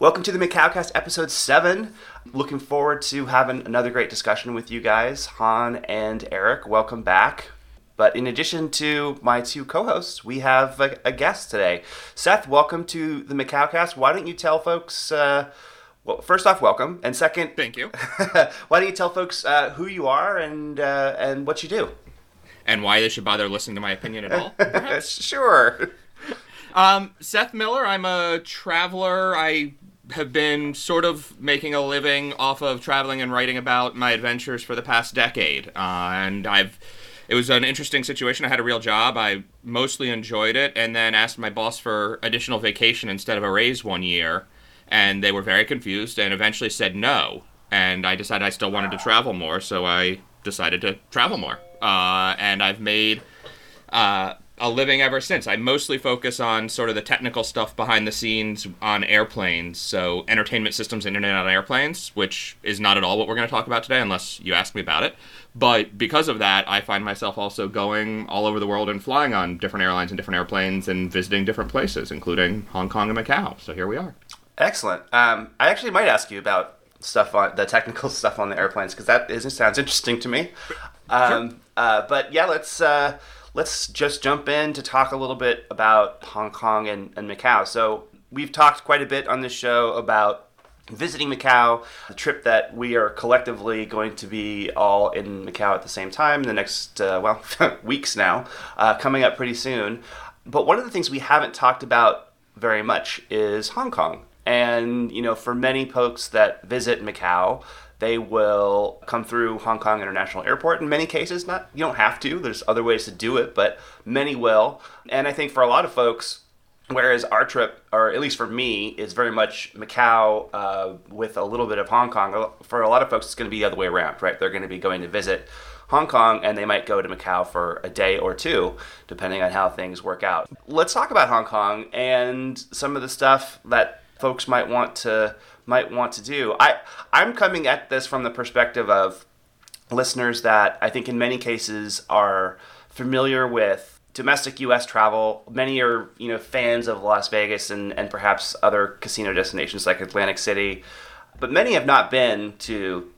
Welcome to the Macaucast episode 7. Looking forward to having another great discussion with you guys, Han and Eric. Welcome back. But in addition to my two co hosts, we have a, a, guest today. Seth, welcome to the Macaucast. Why don't you tell folks, uh, well, first off, welcome. And second, thank you. why don't you tell folks uh, who you are and, uh, and what you do? And why they should bother listening to my opinion at all? sure. Um, Seth Miller, I'm a traveler. I have been sort of making a living off of traveling and writing about my adventures for the past decade. Uh, and I've it was an interesting situation. I had a real job. I mostly enjoyed it, and then asked my boss for additional vacation instead of a raise one year, and they were very confused and eventually said no. And I decided I still wanted to travel more, so I decided to travel more. Uh, and I've made uh, a living ever since. I mostly focus on sort of the technical stuff behind the scenes on airplanes, so entertainment systems, internet on airplanes, which is not at all what we're going to talk about today, unless you ask me about it. But because of that, I find myself also going all over the world and flying on different airlines and different airplanes and visiting different places, including Hong Kong and Macau. So here we are. Excellent. Um, I actually might ask you about stuff on the technical stuff on the airplanes because that is, sounds interesting to me. Um, sure. uh, but yeah, let's. Uh, let's just jump in to talk a little bit about Hong Kong and, and Macau. So, we've talked quite a bit on this show about visiting Macau, the trip that we are collectively going to be all in Macau at the same time in the next, uh, well, weeks now, uh, coming up pretty soon. But one of the things we haven't talked about very much is Hong Kong. And, you know, for many folks that visit Macau, they will come through Hong Kong International Airport in many cases. Not you don't have to. There's other ways to do it, but many will. And I think for a lot of folks, whereas our trip, or at least for me, is very much Macau uh, with a little bit of Hong Kong. For a lot of folks, it's going to be the other way around, right? They're going to be going to visit Hong Kong and they might go to Macau for a day or two, depending on how things work out. Let's talk about Hong Kong and some of the stuff that folks might want to might want to do. I I'm coming at this from the perspective of listeners that I think in many cases are familiar with domestic U.S. travel. Many are you know fans of Las Vegas and and perhaps other casino destinations like Atlantic City, but many have not been to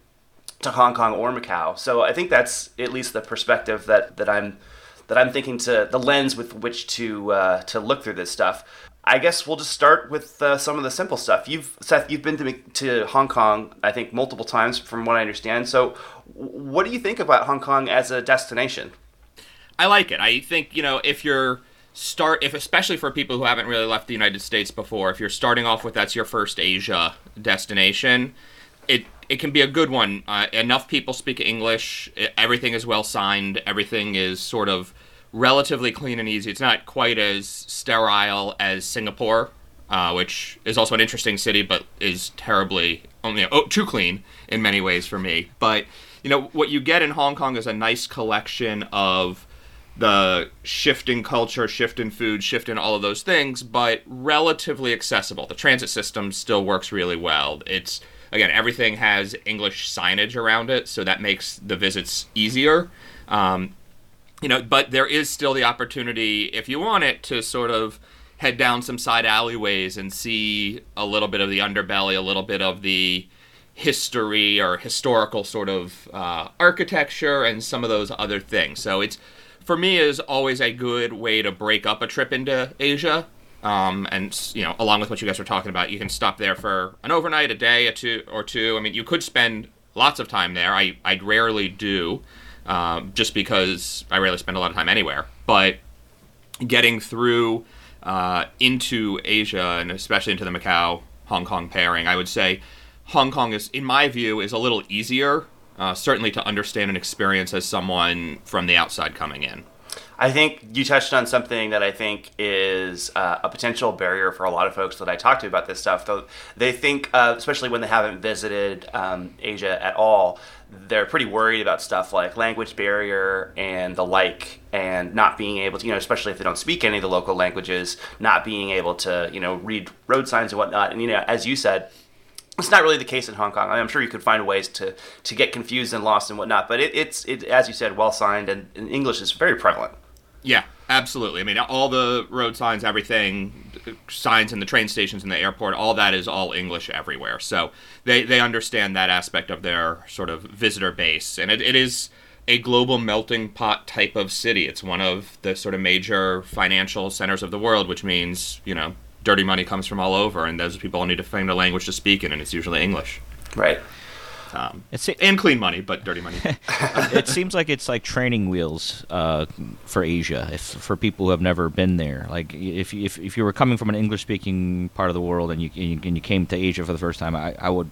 to Hong Kong or Macau. So I think that's at least the perspective that that I'm that I'm thinking to the lens with which to uh, to look through this stuff. I guess we'll just start with uh, some of the simple stuff. You've Seth, you've been to to Hong Kong, I think, multiple times, from what I understand. So, what do you think about Hong Kong as a destination? I like it. I think you know if you're start if especially for people who haven't really left the United States before, if you're starting off with that's your first Asia destination, it it can be a good one. Uh, enough people speak English. Everything is well signed. Everything is sort of relatively clean and easy. It's not quite as sterile as Singapore, uh, which is also an interesting city, but is terribly only oh, too clean in many ways for me. But you know what you get in Hong Kong is a nice collection of the shift in culture, shift in food, shift in all of those things, but relatively accessible. The transit system still works really well. It's again everything has English signage around it, so that makes the visits easier. Um, you know, but there is still the opportunity, if you want it, to sort of head down some side alleyways and see a little bit of the underbelly, a little bit of the history or historical sort of uh, architecture, and some of those other things. So it's for me is always a good way to break up a trip into Asia. Um, and you know, along with what you guys were talking about, you can stop there for an overnight, a day, a two or two. I mean, you could spend lots of time there. I I rarely do um, just because I rarely spend a lot of time anywhere. But getting through uh, into Asia and especially into the Macau Hong Kong pairing, I would say Hong Kong is, in my view, is a little easier, uh, certainly to understand and experience as someone from the outside coming in. I think you touched on something that I think is uh, a potential barrier for a lot of folks that I talk to about this stuff. Though they think, uh, especially when they haven't visited um, Asia at all, they're pretty worried about stuff like language barrier and the like, and not being able to, you know, especially if they don't speak any of the local languages, not being able to, you know, read road signs and whatnot. And you know, as you said, it's not really the case in Hong Kong. I am sure you could find ways to, to get confused and lost and whatnot, but it, it's it, as you said, well signed and, and English is very prevalent. Yeah, Absolutely. I mean, all the road signs, everything, signs in the train stations in the airport, all that is all English everywhere. So they, they understand that aspect of their sort of visitor base. And it, it is a global melting pot type of city. It's one of the sort of major financial centers of the world, which means, you know, dirty money comes from all over, and those people all need to find a language to speak in, and it's usually English. Right. Um, it's and clean money, but dirty money. it seems like it's like training wheels uh, for Asia. If for people who have never been there, like if if if you were coming from an English speaking part of the world and you and you came to Asia for the first time, I, I would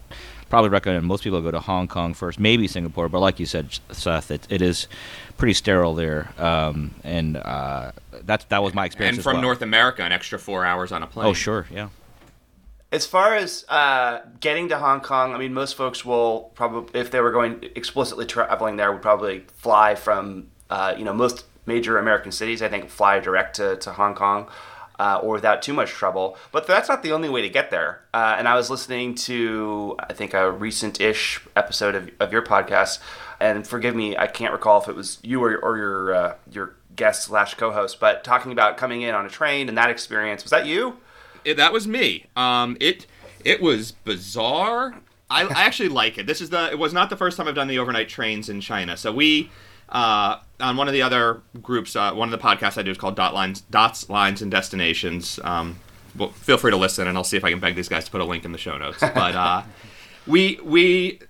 probably recommend most people go to Hong Kong first, maybe Singapore. But like you said, Seth, it, it is pretty sterile there, um, and uh, that that was my experience. And from well. North America, an extra four hours on a plane. Oh sure, yeah. As far as uh, getting to Hong Kong, I mean, most folks will probably, if they were going explicitly traveling there, would probably fly from, uh, you know, most major American cities. I think fly direct to, to Hong Kong. Uh, or without too much trouble. But that's not the only way to get there. Uh, and I was listening to, I think, a recent ish episode of, of your podcast. And forgive me, I can't recall if it was you or, or your, uh, your guest slash co host, but talking about coming in on a train and that experience. Was that you? it, that was me. Um, it it was bizarre. I, I actually like it. This is the. It was not the first time I've done the overnight trains in China. So we. Uh, on one of the other groups, uh, one of the podcasts I do is called Dot Lines, Dots, Lines, and Destinations. Um, well, feel free to listen, and I'll see if I can beg these guys to put a link in the show notes. But uh, we we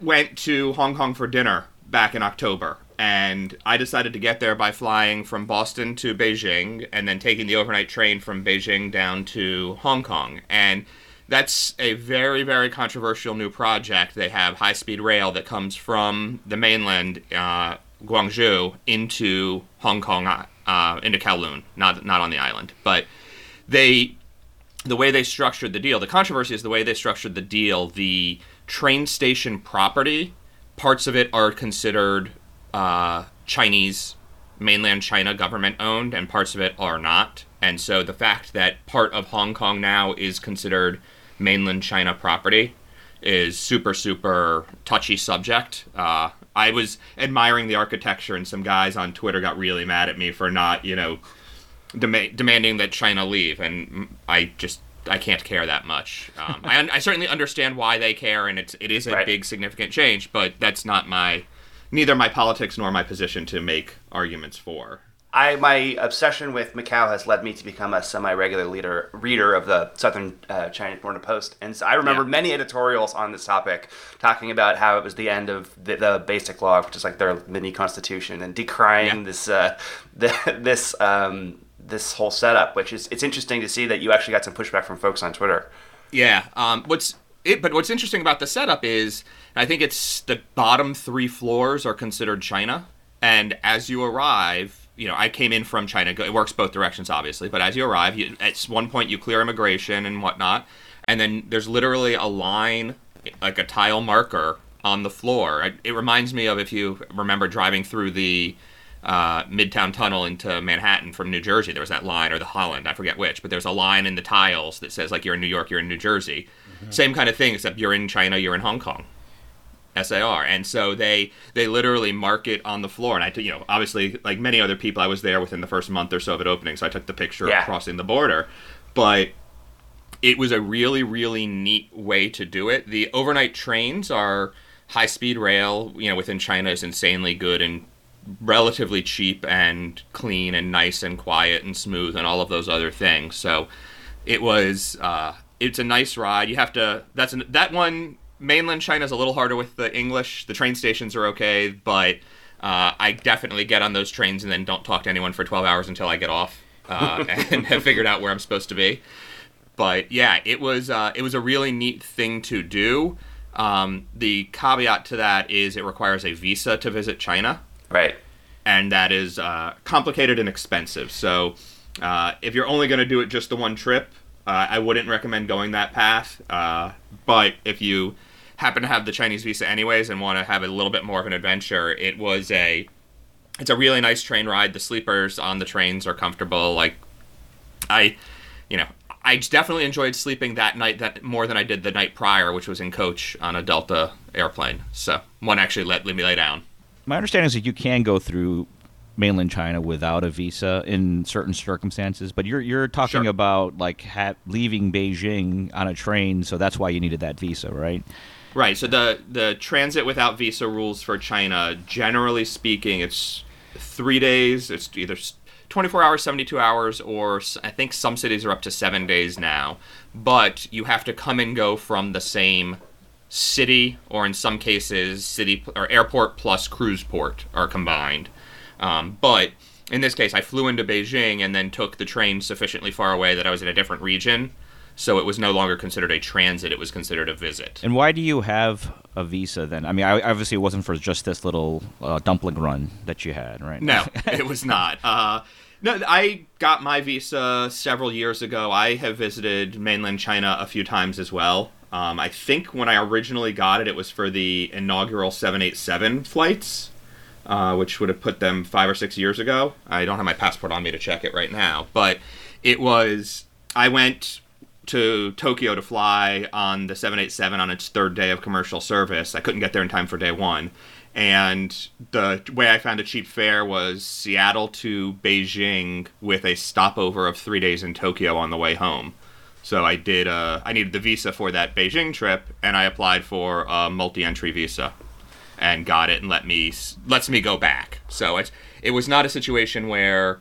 went to Hong Kong for dinner back in October, and I decided to get there by flying from Boston to Beijing and then taking the overnight train from Beijing down to Hong Kong. And that's a very, very controversial new project. They have high speed rail that comes from the mainland, uh, Guangzhou, into Hong Kong, uh, into Kowloon, not, not on the island. But they, the way they structured the deal, the controversy is the way they structured the deal. The train station property, parts of it are considered uh, Chinese, mainland China government owned, and parts of it are not. And so the fact that part of Hong Kong now is considered mainland China property is super, super touchy subject. Uh, I was admiring the architecture, and some guys on Twitter got really mad at me for not, you know, dem- demanding that China leave. And I just I can't care that much. Um, I, I, certainly understand why they care, and it's it is a right. big significant change, but that's not my neither my politics nor my position to make arguments for. I my obsession with Macau has led me to become a semi-regular leader reader of the Southern uh, China Morning Post, and so I remember yeah. many editorials on this topic talking about how it was the end of the, the basic law, which is like their mini constitution, and decrying yeah. this uh, the, this um, this whole setup. Which is it's interesting to see that you actually got some pushback from folks on Twitter. Yeah, um, what's it, but what's interesting about the setup is I think it's the bottom three floors are considered China, and as you arrive, you know, I came in from China. It works both directions, obviously, but as you arrive, you, at one point you clear immigration and whatnot, and then there's literally a line, like a tile marker on the floor. It, it reminds me of if you remember driving through the uh, Midtown Tunnel into Manhattan from New Jersey. There was that line, or the Holland, I forget which, but there's a line in the tiles that says like you're in New York, you're in New Jersey. Mm-hmm. Same kind of thing, except you're in China, you're in Hong Kong. SAR, and so they they literally mark it on the floor. And I, you know, obviously, like many other people, I was there within the first month or so of it opening, so I took the picture yeah. of crossing the border. But it was a really, really neat way to do it. The overnight trains are high speed rail. You know, within China is insanely good and relatively cheap and clean and nice and quiet and smooth and all of those other things. So it was. Uh, it's a nice ride. You have to. That's an, that one mainland China is a little harder with the English. The train stations are okay, but uh, I definitely get on those trains and then don't talk to anyone for 12 hours until I get off uh, and have figured out where I'm supposed to be. But yeah, it was uh, it was a really neat thing to do. Um, the caveat to that is it requires a visa to visit China. Right. And that is uh, complicated and expensive. So uh, if you're only going to do it just the one trip, uh, I wouldn't recommend going that path. but if you happen to have the Chinese visa anyways and want to have a little bit more of an adventure, it was a it's a really nice train ride. The sleepers on the trains are comfortable. Like I, you know, I definitely enjoyed sleeping that night that more than I did the night prior, which was in coach on a Delta airplane. So one actually let, let me lay down. My understanding is that you can go through mainland China without a visa in certain circumstances. But you're you're talking Sure. about like ha- leaving Beijing on a train, so that's why you needed that visa, right? Right. So the the transit without visa rules for China, generally speaking, it's three days. It's either 24 hours, 72 hours, or I think some cities are up to seven days now. But you have to come and go from the same city, or in some cases, city or airport plus cruise port are combined. Um, but in this case, I flew into Beijing and then took the train sufficiently far away that I was in a different region. So it was no longer considered a transit; it was considered a visit. And why do you have a visa then? I mean, I, obviously it wasn't for just this little uh, dumpling run that you had, right? No, it was not. Uh, no, I got my visa several years ago. I have visited mainland China a few times as well. Um, I think when I originally got it, it was for the inaugural 787 flights, uh, which would have put them five or six years ago. I don't have my passport on me to check it right now, but it was. I went to Tokyo to fly on the 787 on its third day of commercial service. I couldn't get there in time for day one. And the way I found a cheap fare was Seattle to Beijing with a stopover of three days in Tokyo on the way home. So I did. Uh, I needed the visa for that Beijing trip, and I applied for a multi-entry visa, and got it, and let me lets me go back. So it it was not a situation where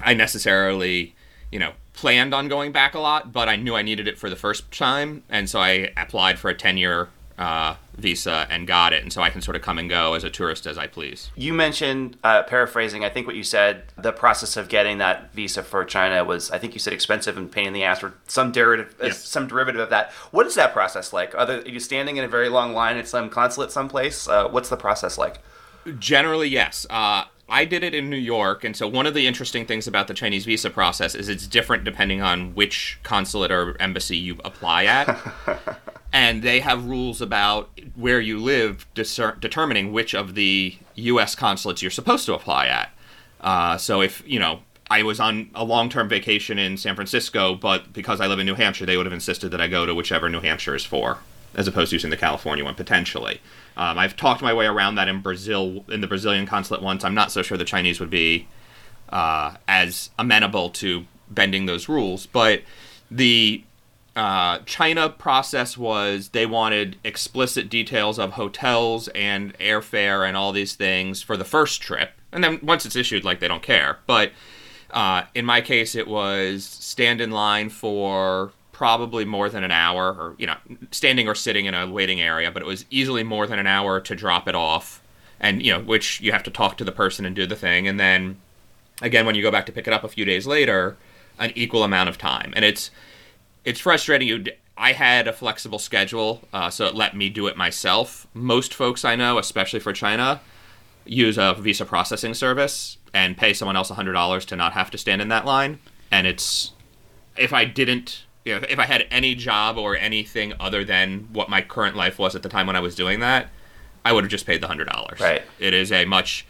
I necessarily, you know, planned on going back a lot, but I knew I needed it for the first time, and so I applied for a ten-year uh, visa and got it, and so I can sort of come and go as a tourist as I please. You mentioned, uh, paraphrasing, I think what you said, the process of getting that visa for China was, I think you said expensive and pain in the ass, or some derivative, uh, some derivative of that. What is that process like? Are, there, are you standing in a very long line at some consulate someplace? Uh, what's the process like? Generally, yes. Uh, I did it in New York, and so one of the interesting things about the Chinese visa process is it's different depending on which consulate or embassy you apply at. and they have rules about where you live discer- determining which of the U.S. consulates you're supposed to apply at. Uh, so if, you know, I was on a long term vacation in San Francisco, but because I live in New Hampshire, they would have insisted that I go to whichever New Hampshire is for, as opposed to using the California one potentially. Um, I've talked my way around that in Brazil, in the Brazilian consulate once. I'm not so sure the Chinese would be uh, as amenable to bending those rules, but the uh, China process was they wanted explicit details of hotels and airfare and all these things for the first trip, and then once it's issued, like they don't care. But uh, in my case, it was stand in line for probably more than an hour, or you know, standing or sitting in a waiting area, but it was easily more than an hour to drop it off, and you know, which you have to talk to the person and do the thing, and then again when you go back to pick it up a few days later, an equal amount of time, and it's it's frustrating. You, I had a flexible schedule, uh, so it let me do it myself. Most folks I know, especially for China, use a visa processing service and pay someone else hundred dollars to not have to stand in that line. And it's if I didn't, you know, if I had any job or anything other than what my current life was at the time when I was doing that, I would have just paid the hundred dollars. Right. It is a much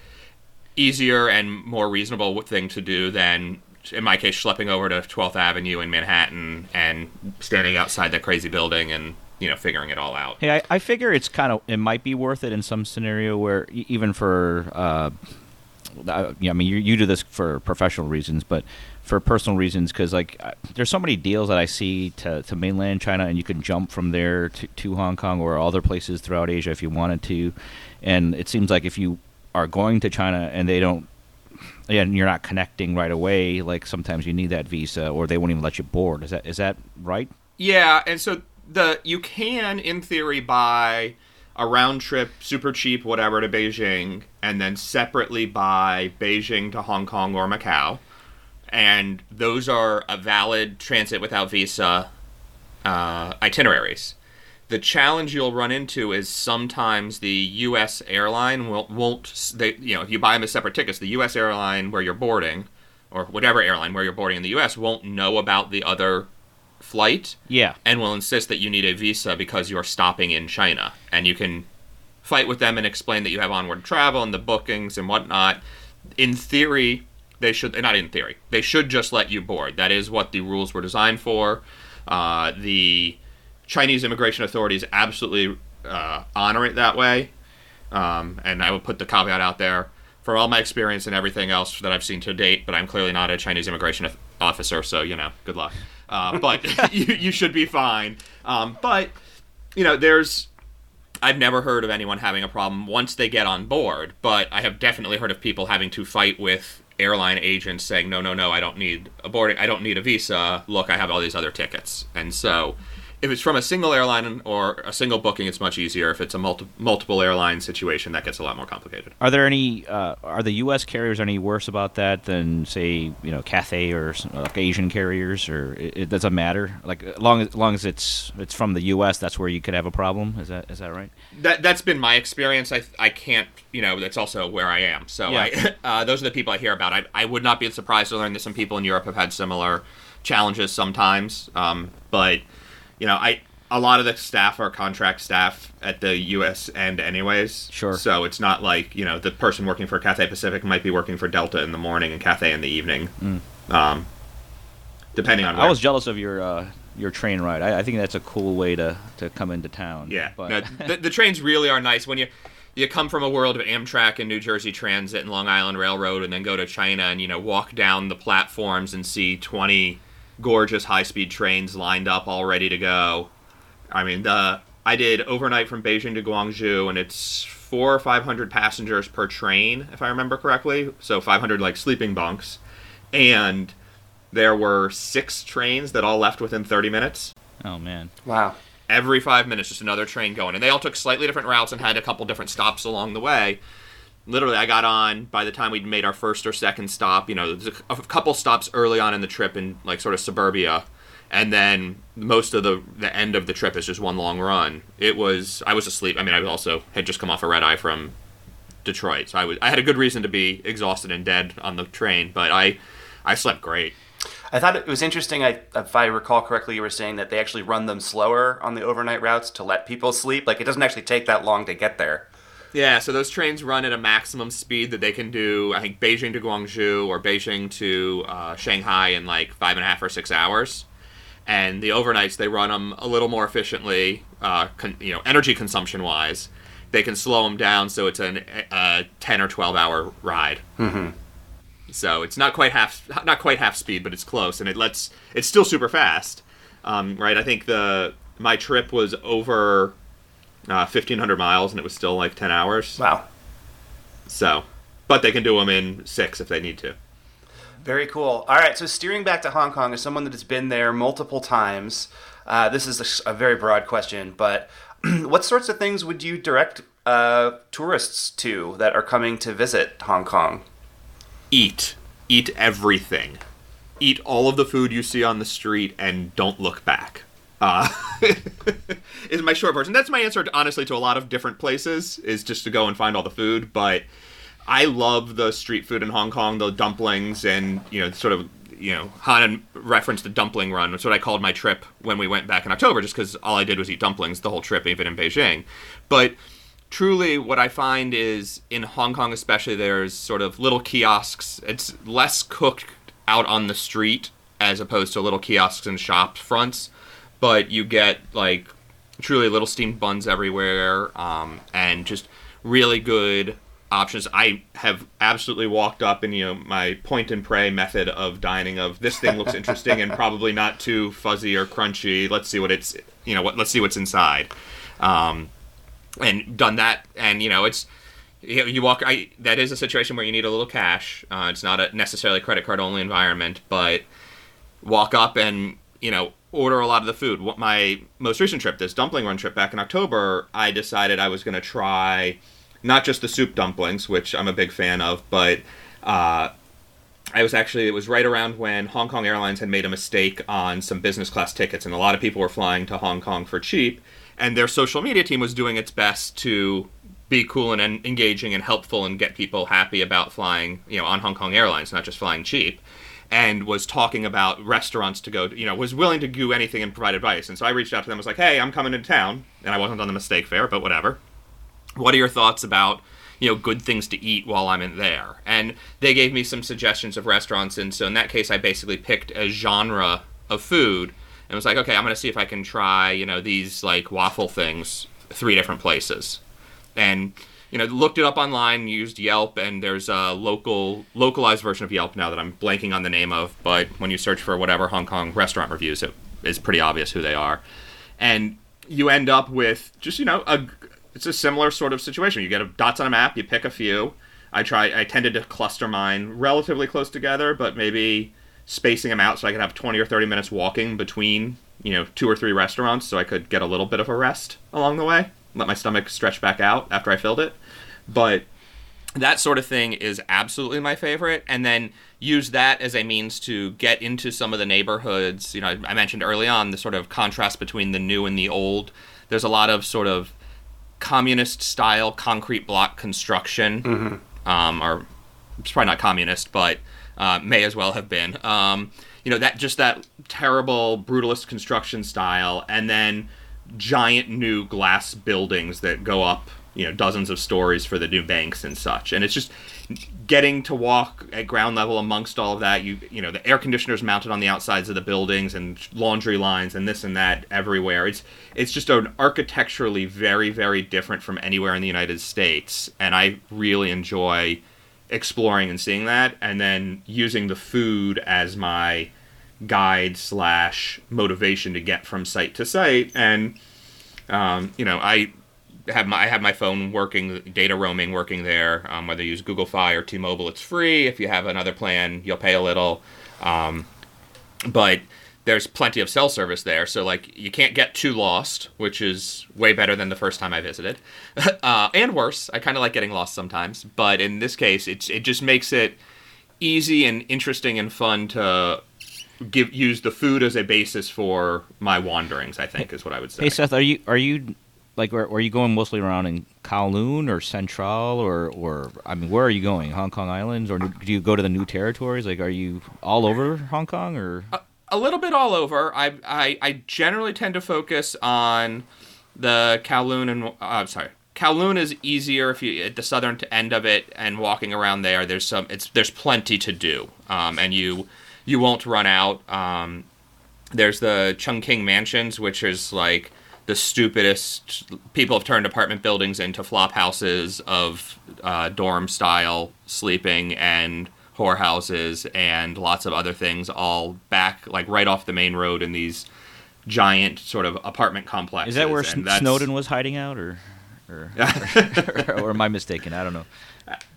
easier and more reasonable thing to do than in my case schlepping over to 12th avenue in manhattan and standing outside that crazy building and you know figuring it all out. Hey, I, I figure it's kind of it might be worth it in some scenario where even for uh, yeah, I mean you, you do this for professional reasons, but for personal reasons because like there's so many deals that I see to, to mainland China and you can jump from there to, to Hong Kong or other places throughout Asia if you wanted to, and it seems like if you are going to China and they don't and you're not connecting right away, like sometimes you need that visa or they won't even let you board. Is that is that right? Yeah, and so the you can, in theory, buy a round trip, super cheap, whatever, to Beijing, and then separately buy Beijing to Hong Kong or Macau, and those are a valid transit without visa uh, itineraries. The challenge you'll run into is sometimes the U.S. airline will, won't. They, you know, if you buy them as separate tickets, the U.S. airline where you're boarding, or whatever airline where you're boarding in the U.S. won't know about the other flight Yeah. and will insist that you need a visa because you're stopping in China. And you can fight with them and explain that you have onward travel and the bookings and whatnot. In theory, they should, not in theory, they should just let you board. That is what the rules were designed for. Uh, the Chinese immigration authorities absolutely uh, honor it that way. Um, and I would put the caveat out there. for all my experience and everything else that I've seen to date, but I'm clearly not a Chinese immigration officer, so you know, good luck. Uh, but you, you should be fine. Um, but you know, there's I've never heard of anyone having a problem once they get on board, but I have definitely heard of people having to fight with airline agents saying, "No, no, no, I don't need a boarding, I don't need a visa. Look, I have all these other tickets." And so if it's from a single airline or a single booking, it's much easier. If it's a multi- multiple airline situation, that gets a lot more complicated. Are there any? Uh, are the U.S. carriers any worse about that than say you know Cathay or like Asian carriers, or it, it, doesn't matter? Like as long as, long as it's it's from the U.S., that's where you could have a problem. Is that is that right? That that's been my experience. I I can't you know that's also where I am. So yeah. I, uh, those are the people I hear about. I I would not be surprised to learn that some people in Europe have had similar challenges sometimes, um, but you know, I a lot of the staff are contract staff at the U.S. end, anyways. Sure. So it's not like you know the person working for Cathay Pacific might be working for Delta in the morning and Cathay in the evening. Mm. Um, depending on. Where. I was jealous of your uh, your train ride. I, I, think that's a cool way to, to come into town. Yeah. But no, the, the trains really are nice when you you come from a world of Amtrak and New Jersey Transit and Long Island Railroad, and then go to China and you know walk down the platforms and see twenty gorgeous high speed trains lined up all ready to go. I mean, the I did overnight from Beijing to Guangzhou, and it's four or five hundred passengers per train, if I remember correctly. So five hundred like sleeping bunks, and there were six trains that all left within thirty minutes. Oh man! Wow. Every five minutes, just another train going, and they all took slightly different routes and had a couple different stops along the way literally I got on by the time we'd made our first or second stop. You know, there's a, couple stops early on in the trip in like sort of suburbia, and then most of the the end of the trip is just one long run. It was I was asleep. I mean, I also had just come off a red eye from Detroit, so I was I had a good reason to be exhausted and dead on the train, but I I slept great. I thought it was interesting. I, if I recall correctly, you were saying that they actually run them slower on the overnight routes to let people sleep. Like it doesn't actually take that long to get there. Yeah, so those trains run at a maximum speed that they can do. I think Beijing to Guangzhou or Beijing to uh, Shanghai in like five and a half or six hours. And the overnights they run them a little more efficiently, uh, con- you know, energy consumption wise. They can slow them down so it's an, a ten or twelve hour ride. Mm-hmm. So it's not quite half not quite half speed, but it's close, and it lets it's still super fast. Um, right, I think the my trip was over uh, 1,500 miles, and it was still like 10 hours. Wow. So, but they can do them in six if they need to. Very cool. All right, so steering back to Hong Kong as someone that has been there multiple times, uh, this is a, a, very broad question, but what sorts of things would you direct uh, tourists to that are coming to visit Hong Kong? Eat. Eat everything. Eat all of the food you see on the street and don't look back. Uh, is my short version. That's my answer, to, honestly, to a lot of different places. Is just to go and find all the food. But I love the street food in Hong Kong, the dumplings, and you know, sort of, you know, Han referenced the dumpling run. That's what I called my trip when we went back in October, just because all I did was eat dumplings the whole trip, even in Beijing. But truly, what I find is in Hong Kong, especially, there's sort of little kiosks. It's less cooked out on the street as opposed to little kiosks and shop fronts but you get like truly little steamed buns everywhere um, and just really good options. I have absolutely walked up and you know my point and pray method of dining of this thing looks interesting and probably not too fuzzy or crunchy. Let's see what it's you know what let's see what's inside. Um, and done that and you know it's you, you walk I, that is a situation where you need a little cash. Uh, it's not a necessarily credit card only environment, but walk up and you know order a lot of the food. What my most recent trip, this dumpling run trip back in October, I decided I was going to try not just the soup dumplings, which I'm a big fan of, but uh, I was actually it was right around when Hong Kong Airlines had made a mistake on some business class tickets, and a lot of people were flying to Hong Kong for cheap, and their social media team was doing its best to be cool and engaging and helpful and get people happy about flying, you know, on Hong Kong Airlines, not just flying cheap and was talking about restaurants to go to, you know, was willing to do anything and provide advice. And so I reached out to them, was like, hey, I'm coming to town. And I wasn't on the mistake fare, but whatever. What are your thoughts about, you know, good things to eat while I'm in there? And they gave me some suggestions of restaurants. And so in that case, I basically picked a genre of food and was like, okay, I'm going to see if I can try, you know, these like waffle things three different places. And you know, looked it up online, used Yelp, and there's a local localized version of Yelp now that I'm blanking on the name of. But when you search for whatever Hong Kong restaurant reviews, it is pretty obvious who they are, and you end up with just you know a it's a similar sort of situation. You get a, dots on a map, you pick a few. I try. I tended to cluster mine relatively close together, but maybe spacing them out so I could have 20 or 30 minutes walking between you know two or three restaurants, so I could get a little bit of a rest along the way, let my stomach stretch back out after I filled it. But that sort of thing is absolutely my favorite, and then use that as a means to get into some of the neighborhoods. You know, I mentioned early on the sort of contrast between the new and the old. There's a lot of sort of communist style concrete block construction, mm-hmm. um, or it's probably not communist, but uh, may as well have been. Um, you know that just that terrible brutalist construction style, and then giant new glass buildings that go up you know dozens of stories for the new banks and such. And it's just getting to walk at ground level amongst all of that you you know the air conditioners mounted on the outsides of the buildings and laundry lines and this and that everywhere. It's it's just an architecturally very very different from anywhere in the United States. And I really enjoy exploring and seeing that and then using the food as my guide slash motivation to get from site to site. And um, you know I have my I have my phone working, data roaming working there. Um, whether you use Google Fi or T-Mobile, it's free. If you have another plan, you'll pay a little. Um, but there's plenty of cell service there, so like you can't get too lost, which is way better than the first time I visited, uh, and worse. I kind of like getting lost sometimes, but in this case, it's it just makes it easy and interesting and fun to give use the food as a basis for my wanderings. I think is what I would say. Hey Seth, are you are you like where, are you going mostly around in Kowloon or Central or or I mean where are you going? Hong Kong Islands or do you go to the new territories? Like are you all over Hong Kong or? A, a little bit all over. I, I I generally tend to focus on the Kowloon and uh, I'm sorry. Kowloon is easier if you at the southern end of it and walking around there there's some it's there's plenty to do um, and you you won't run out. Um, there's the Chungking Mansions which is like the stupidest people have turned apartment buildings into flop houses of uh, dorm style sleeping and whorehouses and lots of other things all back like right off the main road in these giant sort of apartment complexes. Is that where Snowden was hiding out or or, or, or, am I mistaken? I don't know.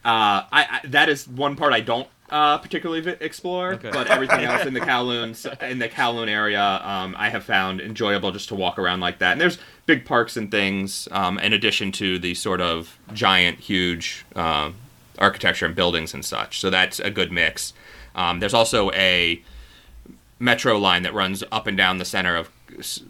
Uh, I, I, that is one part I don't uh, particularly explore, okay. but everything else in the Kowloon in the Kowloon area, um, I have found enjoyable just to walk around like that. And there's big parks and things, um, in addition to the sort of giant, huge uh, architecture and buildings and such. So that's a good mix. Um, there's also a metro line that runs up and down the center of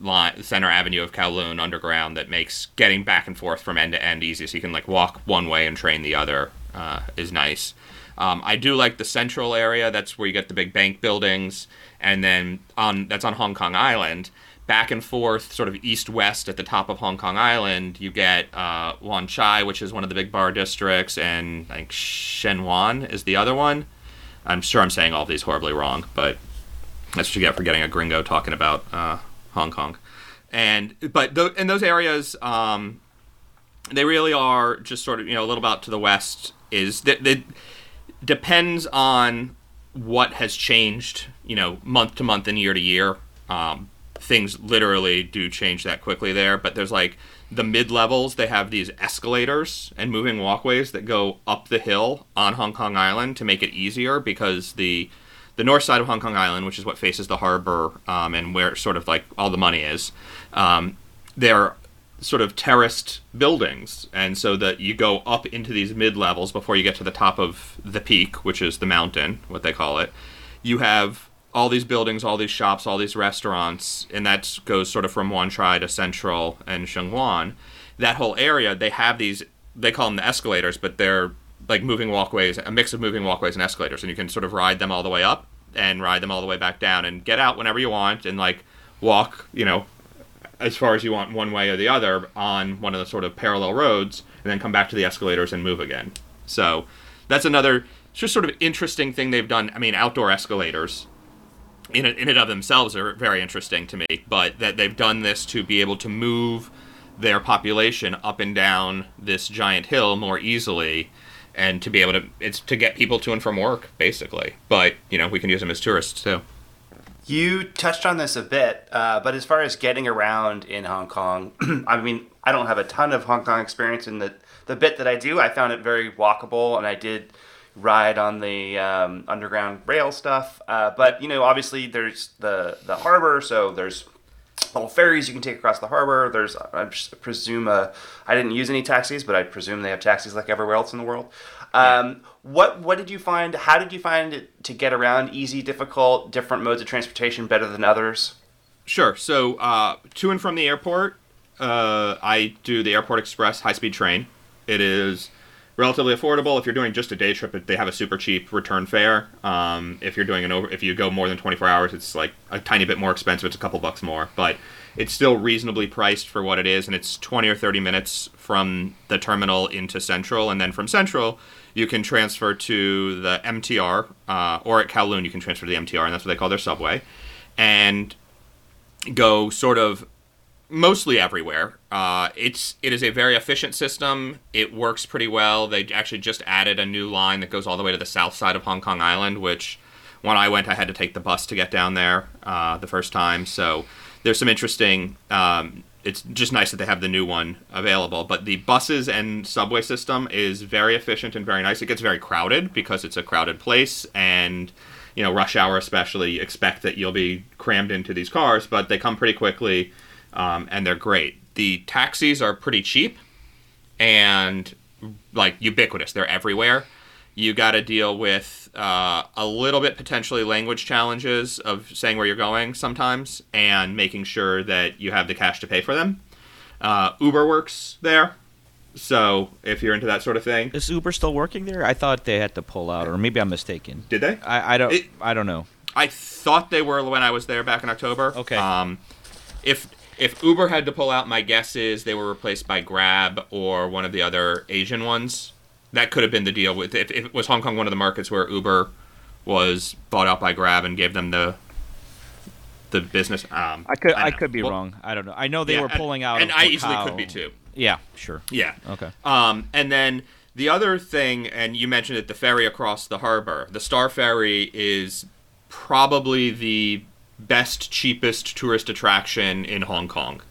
line, center avenue of Kowloon underground that makes getting back and forth from end to end easy. So you can like walk one way and train the other uh, is nice. Um, I do like the central area. That's where you get the big bank buildings, and then on that's on Hong Kong Island. Back and forth, sort of east west at the top of Hong Kong Island, you get uh, Wan Chai, which is one of the big bar districts, and I think Sheung Wan is the other one. I'm sure I'm saying all these horribly wrong, but that's what you get for getting a gringo talking about uh, Hong Kong. And but th- in those areas, um, they really are just sort of you know a little bit to the west is that they, depends on what has changed, you know, month to month and year to year. Um, things literally do change that quickly there, but there's like the mid levels, they have these escalators and moving walkways that go up the hill on Hong Kong Island to make it easier because the the north side of Hong Kong Island, which is what faces the harbor um, and where sort of like all the money is, um, there sort of terraced buildings, and so that you go up into these mid levels before you get to the top of the peak, which is the mountain, what they call it. You have all these buildings, all these shops, all these restaurants, and that goes sort of from Wan Chai to Central and Sheung Wan. That whole area, they have these, they call them the escalators, but they're like moving walkways, a mix of moving walkways and escalators, and you can sort of ride them all the way up and ride them all the way back down and get out whenever you want and like walk, you know, as far as you want one way or the other on one of the sort of parallel roads and then come back to the escalators and move again. So that's another just sort of interesting thing they've done. I mean, outdoor escalators in in and of themselves are very interesting to me, but that they've done this to be able to move their population up and down this giant hill more easily and to be able to it's to get people to and from work basically but you know we can use them as tourists too You touched on this a bit, uh, but as far as getting around in Hong Kong, I mean, I don't have a ton of Hong Kong experience. In the the bit that I do, I found it very walkable, and I did ride on the um, underground rail stuff. Uh, but you know, obviously, there's the the harbor, so there's little ferries you can take across the harbor. There's, I presume, uh, I didn't use any taxis, but I presume they have taxis like everywhere else in the world. Um, what what did you find? How did you find it to get around? Easy, difficult, different modes of transportation better than others? Sure. So uh, to and from the airport, uh, I do the Airport Express high-speed train. It is relatively affordable. If you're doing just a day trip, they have a super cheap return fare. Um, if you're doing an over, if you go more than 24 hours, it's like a tiny bit more expensive. It's a couple bucks more, but it's still reasonably priced for what it is, and it's 20 or 30 minutes from the terminal into Central, and then from Central. You can transfer to the MTR, uh, or at Kowloon, you can transfer to the MTR, and that's what they call their subway. And go sort of mostly everywhere. Uh, it's it is a very efficient system. It works pretty well. They actually just added a new line that goes all the way to the south side of Hong Kong Island, which when I went, I had to take the bus to get down there uh, the first time. So there's some interesting. Um, it's just nice that they have the new one available. But the buses and subway system is very efficient and very nice. It gets very crowded because it's a crowded place and you know rush hour especially expect that you'll be crammed into these cars but they come pretty quickly um, and they're great the taxis are pretty cheap and like ubiquitous they're everywhere you got to deal with uh, a little bit potentially language challenges of saying where you're going sometimes and making sure that you have the cash to pay for them uh, uber works there so if you're into that sort of thing Is Uber still working there? I thought they had to pull out, or maybe I'm mistaken. did they I, I don't. It- I don't know. I thought they were when I was there back in October. Okay. Um, if if Uber had to pull out, my guess is they were replaced by Grab or one of the other Asian ones. That could have been the deal with if, if it was Hong Kong one of the markets where Uber was bought out by Grab and gave them the the business. Um, I could. don't I, could be Well, wrong. I don't know. I know they yeah, were pulling out, and I easily could be too. Yeah. Sure. Yeah. Okay. Um, and then the other thing, and you mentioned it, the ferry across the harbor. The Star Ferry is probably the best, cheapest tourist attraction in Hong Kong.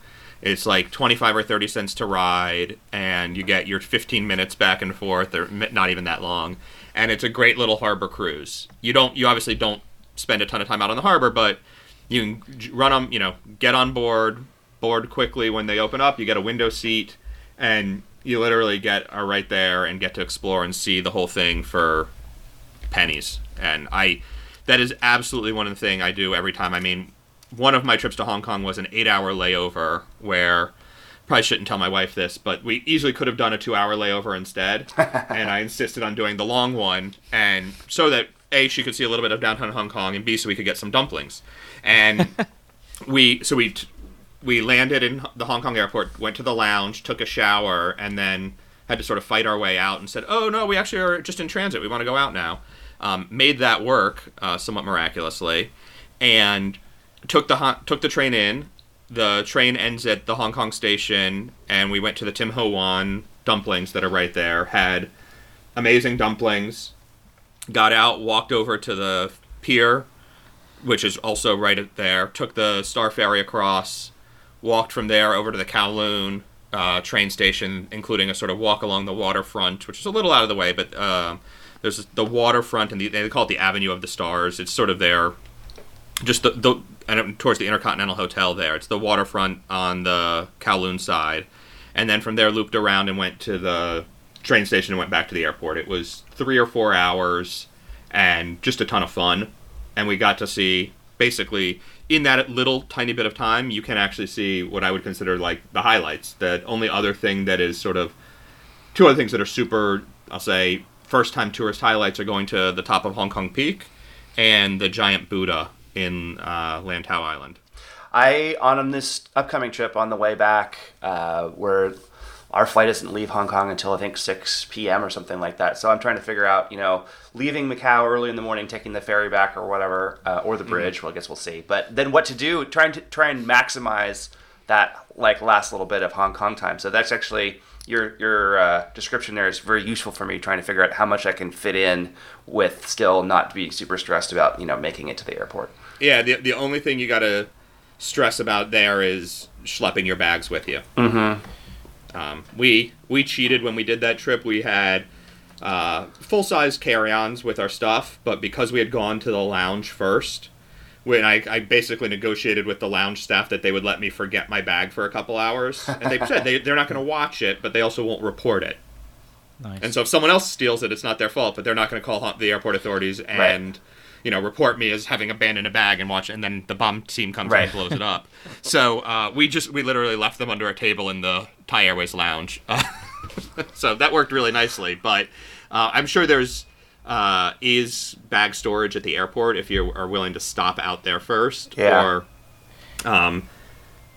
It's like 25 or 30 cents to ride, and you get your 15 minutes back and forth, or not even that long. And it's a great little harbor cruise. You don't, you obviously don't spend a ton of time out on the harbor, but you can run on, you know, get on board, board quickly when they open up. You get a window seat, and you literally get are right there and get to explore and see the whole thing for pennies. And I, that is absolutely one of the thing I do every time. I mean, one of my trips to Hong Kong was an eight-hour layover where. Probably shouldn't tell my wife this, but we easily could have done a two-hour layover instead, and I insisted on doing the long one, and so that a she could see a little bit of downtown Hong Kong, and b so we could get some dumplings, and we so we t- we landed in the Hong Kong airport, went to the lounge, took a shower, and then had to sort of fight our way out and said, "Oh no, we actually are just in transit. We want to go out now." Um, made that work uh, somewhat miraculously, and took the took the train in. The train ends at the Hong Kong station, and we went to the Tim Ho Wan dumplings that are right there. Had amazing dumplings. Got out, walked over to the pier, which is also right there. Took the Star Ferry across, walked from there over to the Kowloon uh, train station, including a sort of walk along the waterfront, which is a little out of the way, but uh, there's the waterfront, and the, they call it the Avenue of the Stars. It's sort of there, just the, the towards the Intercontinental Hotel there. It's the waterfront on the Kowloon side, and then from there looped around and went to the train station and went back to the airport. It was three or four hours, and just a ton of fun. And we got to see basically in that little tiny bit of time, you can actually see what I would consider like the highlights. The only other thing that is sort of two other things that are super, I'll say, first time tourist highlights are going to the top of Hong Kong Peak and the giant Buddha in uh, Lantau Island. I on this upcoming trip on the way back, uh, where our flight doesn't leave Hong Kong until I think 6 p.m. or something like that. So I'm trying to figure out, you know, leaving Macau early in the morning, taking the ferry back or whatever, uh, or the bridge. Well, I guess we'll see. But then what to do? Trying to try and maximize that like last little bit of Hong Kong time. So that's actually your your uh, description there is very useful for me trying to figure out how much I can fit in with still not being super stressed about you know making it to the airport. Yeah, the the only thing you gotta stress about there is schlepping your bags with you. Mm-hmm. Um, we we cheated when we did that trip. We had uh, full size carry ons with our stuff, but because we had gone to the lounge first, when I, I basically negotiated with the lounge staff that they would let me forget my bag for a couple hours, and they said they they're not going to watch it, but they also won't report it. Nice. And so if someone else steals it, it's not their fault, but they're not going to call the airport authorities and you know report me as having abandoned a bag and watch, and then the bomb team comes Right. and blows it up. so uh, we just we literally left them under a table in the Thai Airways lounge. so that worked really nicely, but uh, I'm sure there's. Uh, is bag storage at the airport if you are willing to stop out there first, Yeah. or um,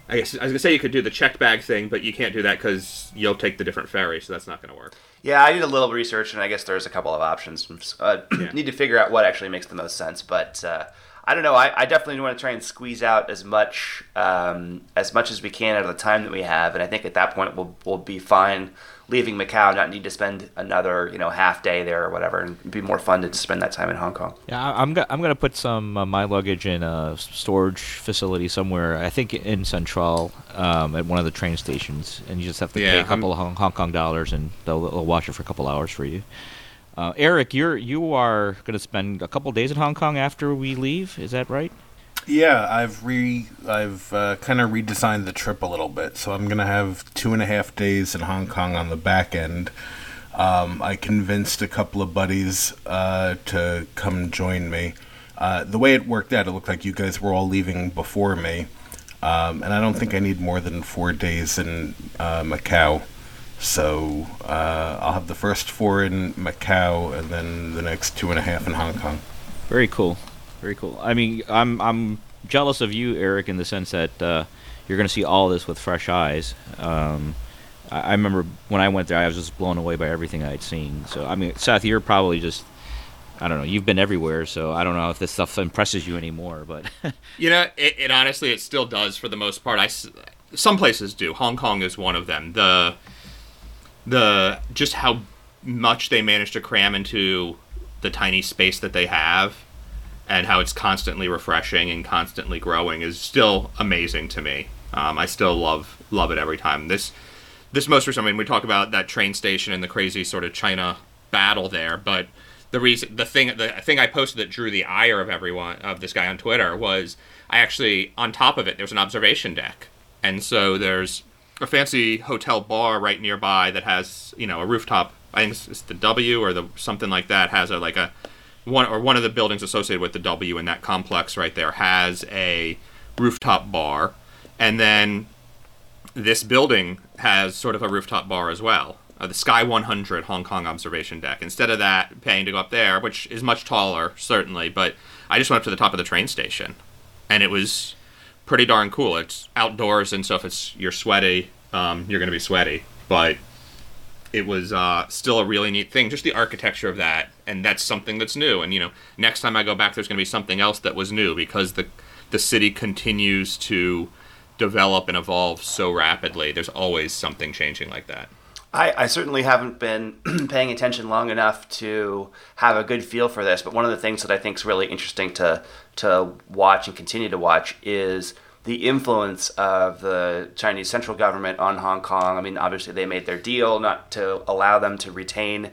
I guess I was gonna say you could do the checked bag thing, but you can't do that because you'll take the different ferry, so that's not gonna work. Yeah, I did a little research, and I guess there's a couple of options. Uh, Yeah. Need to figure out what actually makes the most sense, but uh, I don't know. I, I definitely want to try and squeeze out as much um, as much as we can out of the time that we have, and I think at that point we'll we'll be fine leaving Macau, not need to spend another you know half day there or whatever, and it'd be more fun to spend that time in Hong Kong. Yeah, I- I'm go- I'm gonna put some uh, my luggage in a storage facility somewhere. I think in Central, um, at one of the train stations, and you just have to pay a couple of Hong, Hong Kong dollars, and they'll, they'll watch it for a couple hours for you. Uh, Eric, you're you are gonna spend a couple days in Hong Kong after we leave. Is that right? Yeah, I've re I've uh, kind of redesigned the trip a little bit, so I'm gonna have two and a half days in Hong Kong on the back end. Um, I convinced a couple of buddies uh, to come join me. Uh, the way it worked out, it looked like you guys were all leaving before me, um, and I don't think I need more than four days in uh, Macau. So uh, I'll have the first four in Macau, and then the next two and a half in Hong Kong. Very cool, very cool. I mean, I'm I'm jealous of you, Eric, in the sense that uh, you're going to see all this with fresh eyes. Um, I, I remember when I went there, I was just blown away by everything I'd seen. So, I mean, Seth, you're probably just I don't know. You've been everywhere, so I don't know if this stuff impresses you anymore. But You know, it, it honestly it still does for the most part. I s- some places do. Hong Kong is one of them. The the just how much they manage to cram into the tiny space that they have and how it's constantly refreshing and constantly growing is still amazing to me. Um, I still love love it every time. This this most recent, I mean, we talk about that train station and the crazy sort of China battle there, but the reason, the thing, the thing I posted that drew the ire of everyone of this guy on Twitter was I actually on top of it there's an observation deck, and so there's a fancy hotel bar right nearby that has you know a rooftop. I think it's, the W or the something like that has a like a one or one of the buildings associated with the W in that complex right there has a rooftop bar, and then this building has sort of a rooftop bar as well. Uh, the Sky 100 Hong Kong observation deck. Instead of that, paying to go up there, which is much taller, certainly, but I just went up to the top of the train station, and it was pretty darn cool. It's outdoors, and so if it's you're sweaty, um, you're going to be sweaty. But it was uh, still a really neat thing, just the architecture of that, and that's something that's new. And you know, next time I go back, there's going to be something else that was new because the the city continues to develop and evolve so rapidly. There's always something changing like that. I, I certainly haven't been paying attention long enough to have a good feel for this, but one of the things that I think is really interesting to to watch and continue to watch is the influence of the Chinese central government on Hong Kong. I mean, obviously they made their deal not to allow them to retain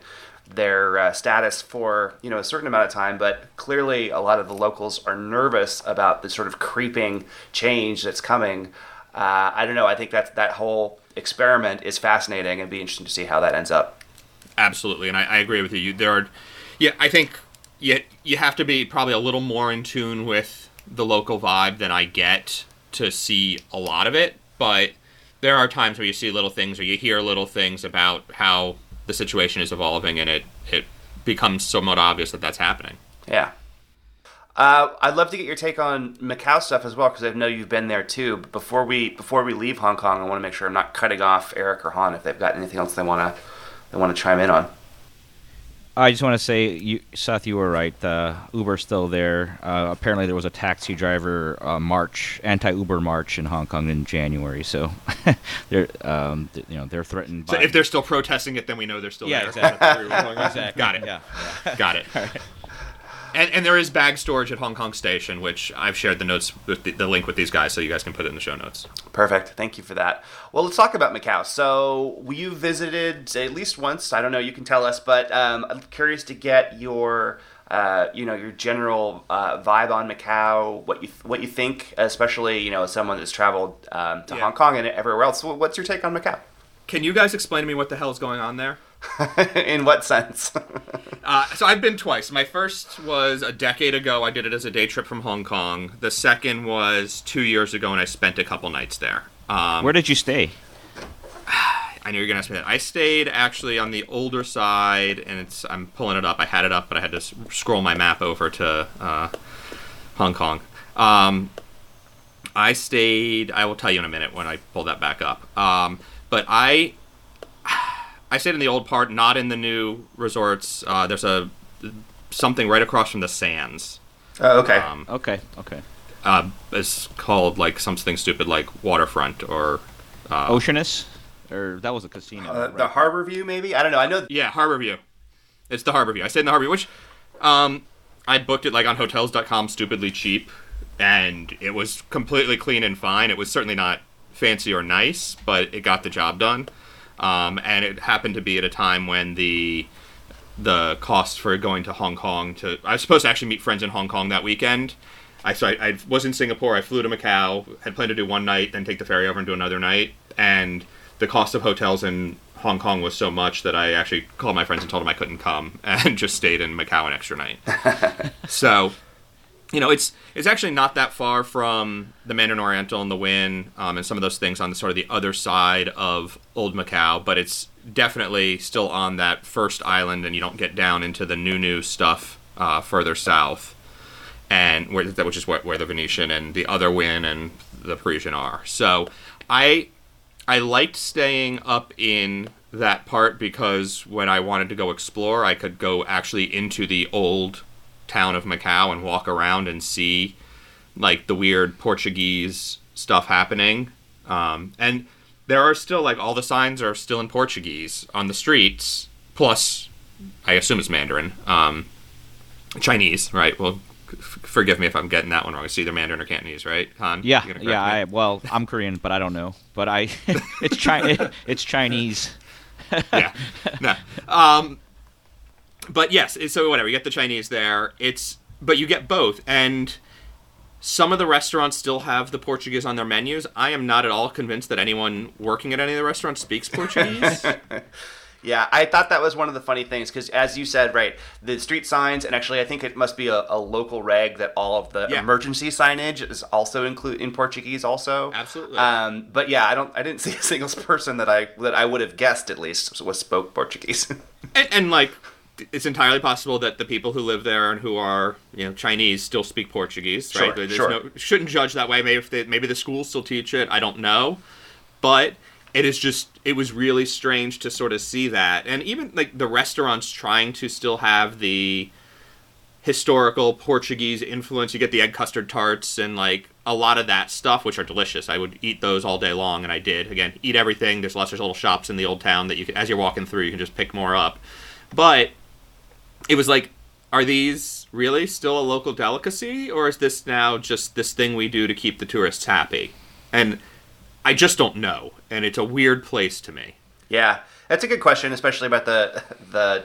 their uh, status for you know a certain amount of time, but clearly a lot of the locals are nervous about the sort of creeping change that's coming. Uh, I don't know. I think that that whole experiment is fascinating and be interesting to see how that ends up. Absolutely, and I, I agree with you. you. There are, yeah, I think you you have to be probably a little more in tune with the local vibe than I get to see a lot of it. But there are times where you see little things or you hear little things about how the situation is evolving, and it it becomes somewhat obvious that that's happening. Yeah. Uh, I'd love to get your take on Macau stuff as well because I know you've been there too. But before we before we leave Hong Kong, I want to make sure I'm not cutting off Eric or Han if they've got anything else they want to they want to chime in on. I just want to say, you, Seth, you were right. Uh, Uber's still there. Uh, apparently, there was a taxi driver uh, march, anti-Uber march in Hong Kong in January. So, they're um, th- you know they're threatened. So by, if they're still protesting it, then we know they're still yeah, there. exactly. exactly. Got it. Yeah. Got it. And, and there is bag storage at Hong Kong Station, which I've shared the notes with the, the link with these guys, so you guys can put it in the show notes. Perfect. Thank you for that. Well, let's talk about Macau. So, you visited at least once. I don't know. You can tell us, but um, I'm curious to get your, uh, you know, your general uh, vibe on Macau. What you what you think, especially you know, as someone that's traveled um, to Yeah. Hong Kong and everywhere else. What's your take on Macau? Can you guys explain to me what the hell is going on there? In what sense? Uh, so I've been twice. My first was a decade ago. I did it as a day trip from Hong Kong. The second was two years ago, and I spent a couple nights there. Um, Where did you stay? I knew you were gonna ask me that. I stayed actually on the older side, and it's I'm pulling it up. I had it up, but I had to s- scroll my map over to uh, Hong Kong. Um, I stayed. I will tell you in a minute when I pull that back up. Um, but I I stayed in the old part, not in the new resorts. Uh, there's a something right across from the Sands. oh, okay. Um, Okay. Okay. uh, it's called like something stupid like Waterfront or uh, Oceanus, or that was a casino. Uh, right? The Harbor View, maybe. I don't know. I know. Yeah, Harbor View. It's the Harbor View. I stayed in the Harbor View, which um, I booked it like on Hotels.com, stupidly cheap, and it was completely clean and fine. It was certainly not fancy or nice, but it got the job done. Um, and it happened to be at a time when the the cost for going to Hong Kong to I was supposed to actually meet friends in Hong Kong that weekend. I so I, I was in Singapore. I flew to Macau. Had planned to do one night, then take the ferry over and do another night. And the cost of hotels in Hong Kong was so much that I actually called my friends and told them I couldn't come and just stayed in Macau an extra night. so, you know, it's it's actually not that far from the Mandarin Oriental and the Wynn um, and some of those things on the sort of the other side of Old Macau, but it's definitely still on that first island, and you don't get down into the new new stuff uh, further south, and where which is where, where the Venetian and the other Wynn and the Parisian are. So, I I liked staying up in that part because when I wanted to go explore, I could go actually into the old town of Macau and walk around and see like the weird Portuguese stuff happening. Um, and there are still like all the signs are still in Portuguese on the streets. Plus, I assume it's Mandarin, um, Chinese, right? Well, f- forgive me if I'm getting that one wrong. It's either Mandarin or Cantonese, right? Han, Yeah, you gonna correct yeah. I well, I'm Korean, but I don't know. But I, it's Chi- it's Chinese. yeah. No. Um, but yes, so whatever. You get the Chinese there. It's but you get both, and some of the restaurants still have the Portuguese on their menus. I am not at all convinced that anyone working at any of the restaurants speaks Portuguese. Yeah, I thought that was one of the funny things because, as you said, right, the street signs, and actually, I think it must be a, a local reg that all of the Yeah. emergency signage is also include in Portuguese, also. Absolutely. Um, but yeah, I don't, I didn't see a single person that I that I would have guessed at least was spoke Portuguese. and, and like, it's entirely possible that the people who live there and who are you know Chinese still speak Portuguese, Sure, right? There's sure. no shouldn't judge that way. Maybe if they, maybe the schools still teach it. I don't know, but it is just it was really strange to sort of see that, and even like the restaurants trying to still have the historical Portuguese influence. You get the egg custard tarts and like a lot of that stuff, which are delicious. I would eat those all day long, and I did. Again, eat everything. There's lots of little shops in the old town that you can, as you're walking through, you can just pick more up. But it was like, are these really still a local delicacy, or is this now just this thing we do to keep the tourists happy? And I just don't know, and it's a weird place to me. Yeah, that's a good question, especially about the the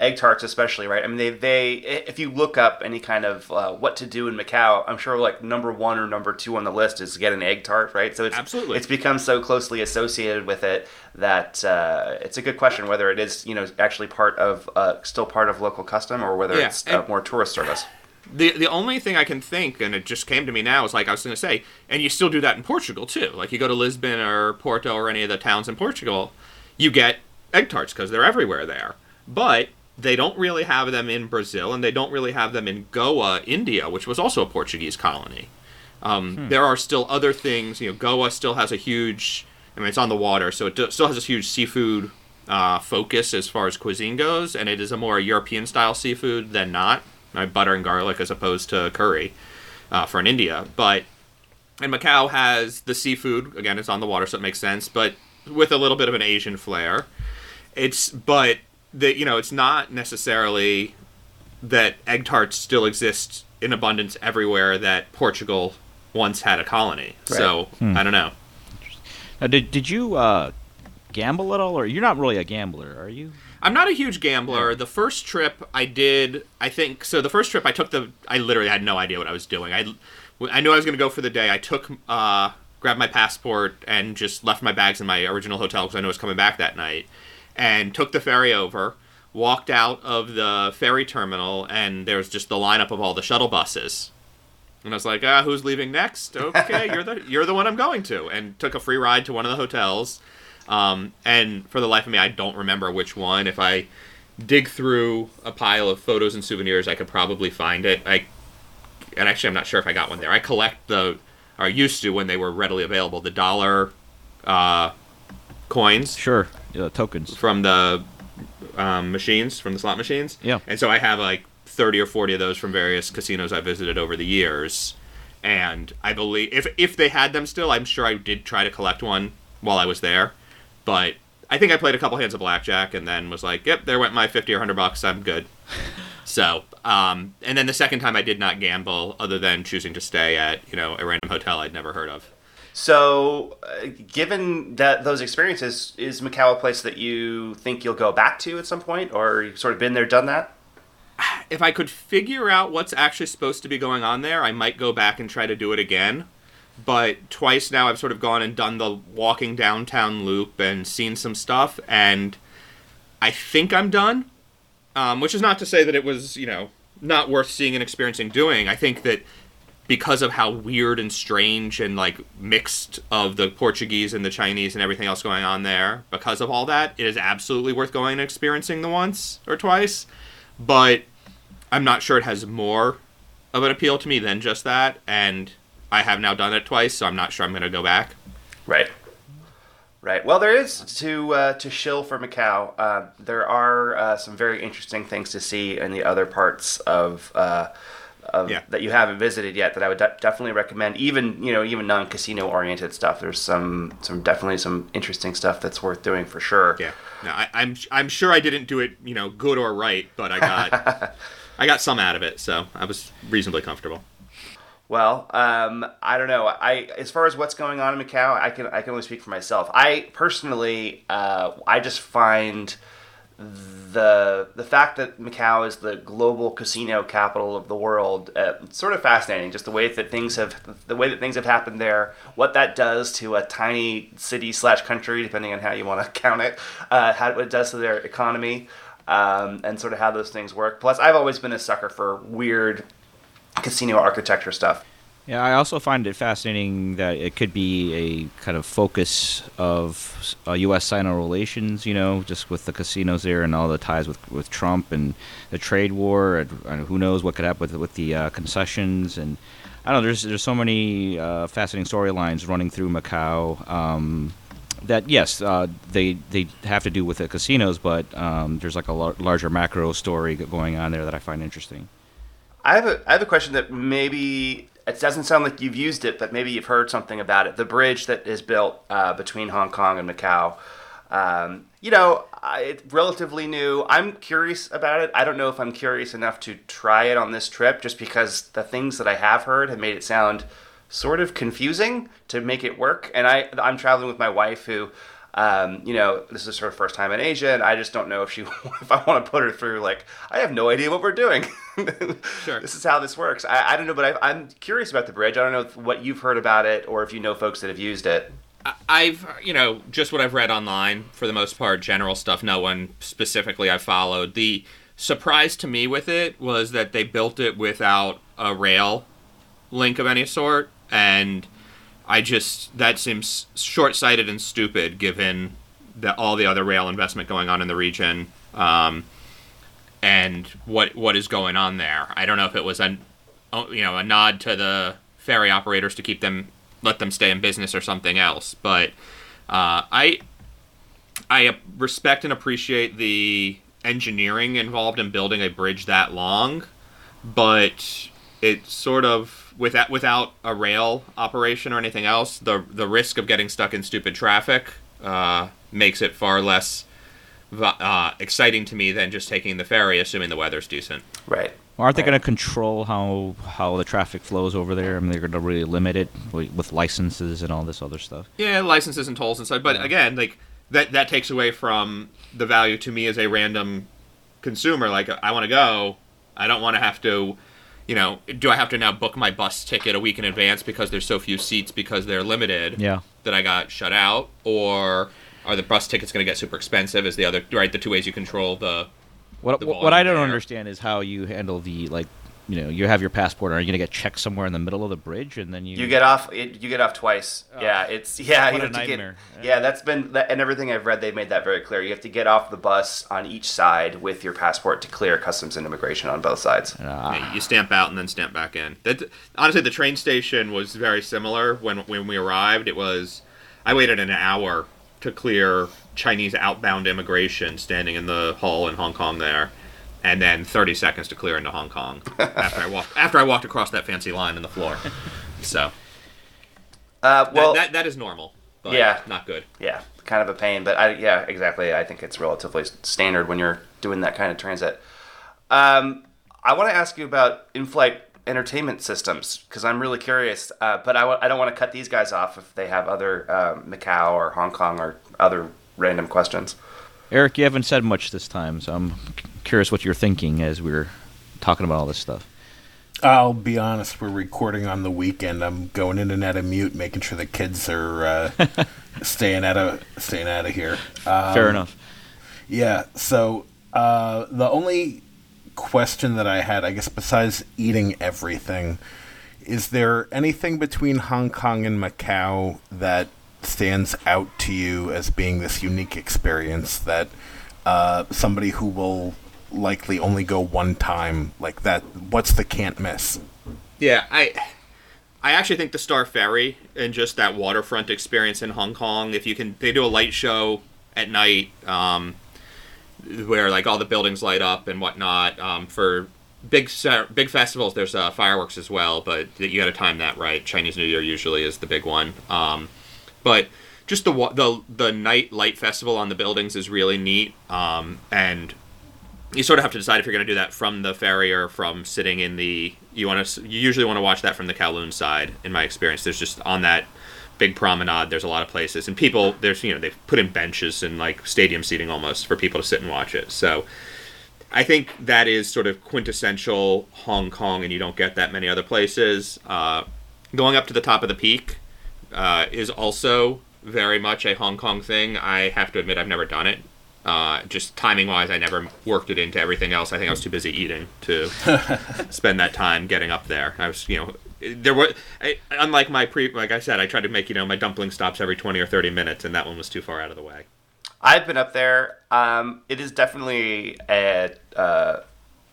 egg tarts, especially right. I mean, they they if you look up any kind of uh, what to do in Macau, I'm sure like number one or number two on the list is get an egg tart, right? So it's Absolutely. it's become so closely associated with it that uh, it's a good question whether it is you know actually part of uh, still part of local custom or whether Yeah, it's uh, more tourist service. The the only thing I can think, and it just came to me now, is like I was going to say, and you still do that in Portugal too. Like you go to Lisbon or Porto or any of the towns in Portugal, you get egg tarts because they're everywhere there. But they don't really have them in Brazil, and they don't really have them in Goa, India, which was also a Portuguese colony. Um, There are still other things. You know, Goa still has a huge. I mean, it's on the water, so it do, still has this huge seafood uh, focus as far as cuisine goes, and it is a more European style seafood than not. Butter and garlic as opposed to curry uh, for in India. But and Macau has the seafood again. It's on the water, so it makes sense. But with a little bit of an Asian flair. It's but the you know it's not necessarily that egg tarts still exist in abundance everywhere that Portugal once had a colony. So I don't know. Now, did did you uh, gamble at all, or you're not really a gambler, are you? I'm not a huge gambler. The first trip I did, I think, so the first trip I took the, I literally had no idea what I was doing. I, I knew I was going to go for the day. I took, uh, grabbed my passport and just left my bags in my original hotel because I knew I was coming back that night, and took the ferry over. Walked out of the ferry terminal, and there was just the lineup of all the shuttle buses. And I was like, ah, who's leaving next? Okay, you're the you're the one I'm going to, and took a free ride to one of the hotels. Um, and for the life of me, I don't remember which one. If I dig through a pile of photos and souvenirs, I could probably find it. I and actually, I'm not sure if I got one there. I collect the, or used to when they were readily available, the dollar uh, coins Sure, uh, tokens. from the um, machines, from the slot machines. Yeah. And so I have like 30 or 40 of those from various casinos I visited over the years. And I believe if if they had them still, I'm sure I did try to collect one while I was there. But I think I played a couple hands of blackjack and then was like, "Yep, there went my 50 or 100 bucks. I'm good." so, um, and then the second time I did not gamble, other than choosing to stay at you know a random hotel I'd never heard of. So, uh, given that those experiences, is Macau a place that you think you'll go back to at some point, or you've sort of been there, done that? if I could figure out what's actually supposed to be going on there, I might go back and try to do it again. But twice now I've sort of gone and done the walking downtown loop and seen some stuff, and I think I'm done. Um, which is not to say that it was, you know, not worth seeing and experiencing doing. I think that because of how weird and strange and like mixed of the Portuguese and the Chinese and everything else going on there, because of all that, it is absolutely worth going and experiencing the once or twice but I'm not sure it has more of an appeal to me than just that. And I have now done it twice, so I'm not sure I'm going to go back. Right. Right. Well, there is to uh, to shill for Macau. Uh, there are uh, some very interesting things to see in the other parts of. Of, Yeah. that you haven't visited yet that I would de- definitely recommend even you know even non-casino oriented stuff there's some some definitely some interesting stuff that's worth doing for sure Yeah, no, I, I'm I'm sure I didn't do it, you know, good or right, but I got I got some out of it, so I was reasonably comfortable. Well, um, I don't know. I as far as what's going on in Macau, I can I can only speak for myself. I personally, uh, I just find the the fact that Macau is the global casino capital of the world uh, sort of fascinating. Just the way that things have the way that things have happened there, what that does to a tiny city slash country, depending on how you want to count it, uh, how what it does to their economy. Um, and sort of how those things work. Plus, I've always been a sucker for weird casino architecture stuff. Yeah, I also find it fascinating that it could be a kind of focus of uh, U.S. Sino relations, you know, just with the casinos there and all the ties with, with Trump and the trade war, and, and who knows what could happen with with the uh, concessions and I don't know. There's there's so many uh, fascinating storylines running through Macau. Um, that yes, uh, they they have to do with the casinos, but um, there's like a lar- larger macro story going on there that I find interesting. I have a I have a question that maybe it doesn't sound like you've used it, but maybe you've heard something about it. The bridge that is built uh, between Hong Kong and Macau. Um, you know, it's relatively new. I'm curious about it. I don't know if I'm curious enough to try it on this trip, just because the things that I have heard have made it sound sort of confusing to make it work. And I I'm traveling with my wife who. Um, you know, this is her first time in Asia, and I just don't know if she, if I want to put her through. Like, I have no idea what we're doing. Sure. This is how this works. I, I don't know, but I, I'm curious about the bridge. I don't know if- what you've heard about it, or if you know folks that have used it. I've, you know, just what I've read online for the most part, general stuff. No one specifically I followed. The surprise to me with it was that they built it without a rail link of any sort, and I just that seems short-sighted and stupid given the, all the other rail investment going on in the region. Um, and what what is going on there. I don't know if it was a you know a nod to the ferry operators to keep them let them stay in business or something else. But uh, I I respect and appreciate the engineering involved in building a bridge that long, but it sort of without without a rail operation or anything else, the the risk of getting stuck in stupid traffic uh, makes it far less uh, exciting to me than just taking the ferry, assuming the weather's decent. Right. Well, aren't they Right. going to control how how the traffic flows over there? I mean, they're going to really limit it wi- with licenses and all this other stuff. Yeah, licenses and tolls and stuff. But again, like that that takes away from the value to me as a random consumer. Like I want to go, I don't want to have to. You know, do I have to now book my bus ticket a week in advance because there's so few seats because they're limited? Yeah. That I got shut out, or are the bus tickets going to get super expensive? Is the other right? The two ways you control the What the what, I don't there. understand is how you handle the like, you know, you have your passport. Are you going to get checked somewhere in the middle of the bridge and then you? You get off. It, you get off twice. yeah, it's yeah. What you a have to get- nightmare. yeah, that's been that, and everything I've read. they've made that very clear. You have to get off the bus on each side with your passport to clear customs and immigration on both sides. Ah, Yeah, you stamp out and then stamp back in. That honestly, the train station was very similar when when we arrived. It was I waited an hour to clear Chinese outbound immigration standing in the hall in Hong Kong there, and then 30 seconds to clear into Hong Kong after I walked after I walked across that fancy line in the floor. So Uh, well, that, that is normal, but Yeah. not good. yeah, kind of a pain, but I yeah, exactly. I think it's relatively standard when you're doing that kind of transit. Um, I want to ask you about in-flight entertainment systems because I'm really curious. Uh, but I w- I don't want to cut these guys off if they have other um, Macau or Hong Kong or other random questions. Eric, you haven't said much this time, so I'm c- curious what you're thinking as we're talking about all this stuff. I'll be honest. We're recording on the weekend. I'm going in and out of mute, making sure the kids are uh, staying out of staying out of here. Um, Fair enough. Yeah. So uh, the only question that I had, I guess, besides eating everything, is there anything between Hong Kong and Macau that stands out to you as being this unique experience that uh, somebody who will likely only go one time like that? What's the can't miss? Yeah, I I actually think the Star Ferry and just that waterfront experience in Hong Kong. If you can, they do a light show at night, um, where like all the buildings light up and whatnot. Um, for big big festivals, there's uh, fireworks as well, but you got to time that right. Chinese New Year usually is the big one. Um, but just the the the night light festival on the buildings is really neat. Um, and you sort of have to decide if you're going to do that from the ferry or from sitting in the. You want to. You usually want to watch that from the Kowloon side. In my experience, there's just on that big promenade. There's a lot of places, and people. There's you know they've put in benches and like stadium seating almost for people to sit and watch it. So. I think that is sort of quintessential Hong Kong, and you don't get that many other places. Uh, going up to the top of the peak uh, is also very much a Hong Kong thing. I have to admit, I've never done it. Uh, just timing wise, I never worked it into everything else. I think I was too busy eating to spend that time getting up there. I was, you know, there were I, unlike my pre, like I said, I tried to make you know my dumpling stops every twenty or thirty minutes, and that one was too far out of the way. I've been up there. Um, it is definitely a, uh,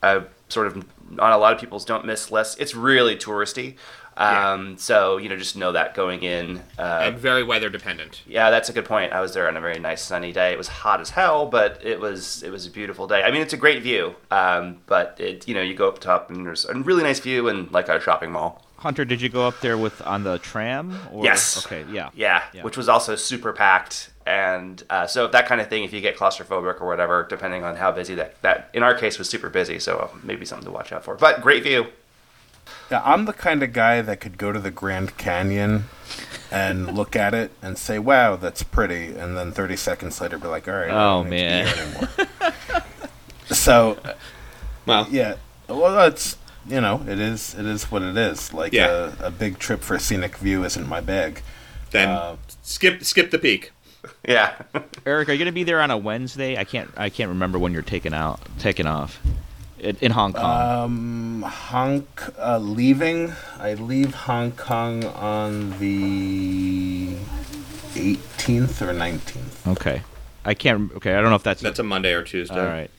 a sort of on a lot of people's don't miss list. It's really touristy. Um, So you know, just know that going in. Uh, and very weather dependent. yeah, that's a good point. I was there on a very nice sunny day. It was hot as hell, but it was it was a beautiful day. I mean, it's a great view. Um, but it you know you go up top and there's a really nice view and like a shopping mall. Hunter, did you go up there with on the tram? Or? Yes. Okay. Yeah. Yeah, Yeah. which was also super packed. And uh, so that kind of thing, if you get claustrophobic or whatever, depending on how busy that, that in our case was super busy, so maybe something to watch out for. But great view. Yeah, I'm the kind of guy that could go to the Grand Canyon and look at it and say, "Wow, that's pretty," and then 30 seconds later be like, "All right, Oh, don't need to be man. so, Well, yeah, well, that's you know, it is it is what it is. Like Yeah. a, a big trip for a scenic view isn't my bag. then Uh, skip skip the peak. Yeah. Eric, are you going to be there on a Wednesday? I can't. I can't remember when you're taking out, taking off, in, in Hong Kong. Um, Hong uh, leaving. I leave Hong Kong on the 18th or 19th. okay. I can't. rem- Okay, I don't know if that's. That's a Monday or Tuesday. all right.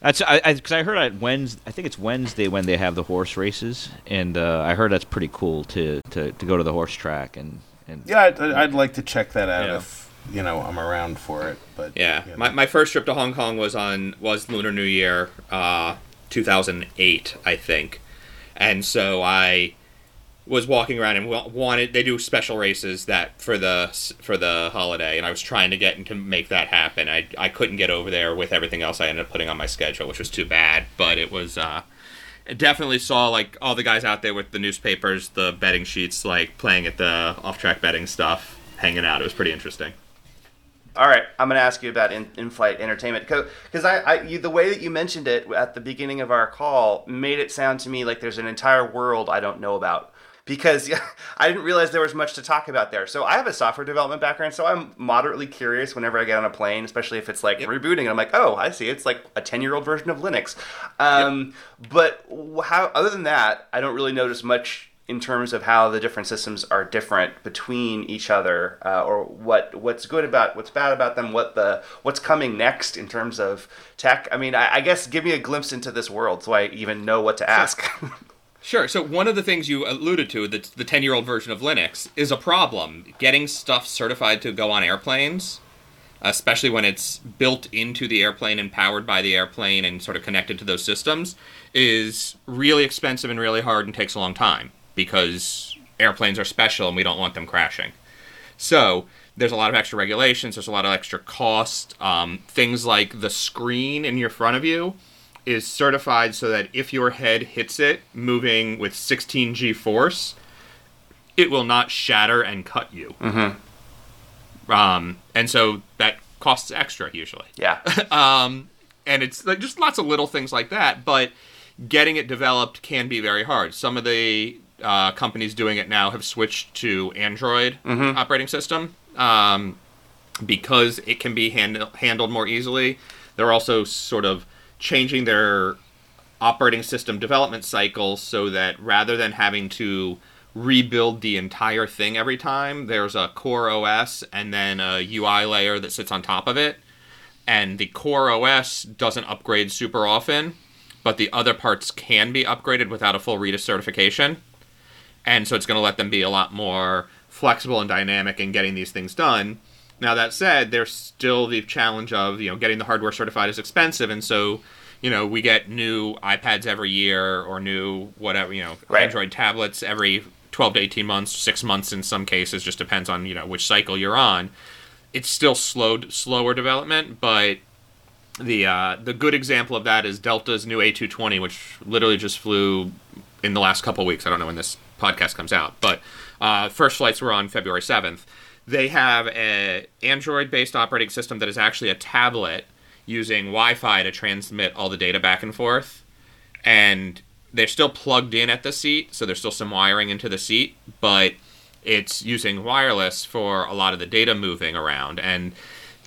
That's I because I, heard on Wednesday. I think it's Wednesday when they have the horse races, and uh, I heard that's pretty cool to, to, to go to the horse track and and Yeah, I'd, I'd like to check that out Yeah. if you know I'm around for it. But Yeah, you know. my, my first trip to Hong Kong was on was Lunar New Year, uh, 2008, I think, and so I was walking around and wanted they do special races that for the for the holiday, and I was trying to get to make that happen. I I couldn't get over there with everything else I ended up putting on my schedule, which was too bad. But it was. Uh, definitely saw like all the guys out there with the newspapers, the betting sheets, like playing at the off-track betting stuff, hanging out. It was pretty interesting. All right, I'm going to ask you about in, in-flight entertainment because I, I you, the way that you mentioned it at the beginning of our call made it sound to me like there's an entire world I don't know about because yeah, I didn't realize there was much to talk about there. So I have a software development background, so I'm moderately curious whenever I get on a plane, especially if it's like rebooting. And I'm like, oh, I see, it's like a 10 year old version of Linux. Um, But how? Other than that, I don't really notice much in terms of how the different systems are different between each other, uh, or what what's good about what's bad about them, what the what's coming next in terms of tech. I mean, I, I guess give me a glimpse into this world so I even know what to ask. Sure. So one of the things you alluded to, the the ten year old version of Linux, is a problem. Getting stuff certified to go on airplanes, especially when it's built into the airplane and powered by the airplane and sort of connected to those systems, is really expensive and really hard and takes a long time because airplanes are special and we don't want them crashing. So there's a lot of extra regulations. There's a lot of extra cost. Um, things like the screen in your front of you is certified so that if your head hits it moving with 16g force, it will not shatter and cut you. Mm-hmm. Um, and so that costs extra usually. yeah. Um, and it's like just lots of little things like that, but getting it developed can be very hard. Some of the uh, companies doing it now have switched to Android operating system um, because it can be handle- handled more easily. They're also sort of changing their operating system development cycle so that rather than having to rebuild the entire thing every time, there's a core OS and then a UI layer that sits on top of it. And the core OS doesn't upgrade super often, but the other parts can be upgraded without a full RETA certification. And so it's going to let them be a lot more flexible and dynamic in getting these things done. Now that said, there's still the challenge of you know getting the hardware certified is expensive, and so you know we get new iPads every year or new whatever you know Right. Android tablets every 12 to 18 months, six months in some cases, just depends on you know which cycle you're on. It's still slowed slower development, but the uh, the good example of that is Delta's new A220, which literally just flew in the last couple weeks. I don't know when this podcast comes out, but uh, first flights were on February 7th. They have a Android-based operating system that is actually a tablet using Wi-Fi to transmit all the data back and forth, and they're still plugged in at the seat, so there's still some wiring into the seat, but it's using wireless for a lot of the data moving around. And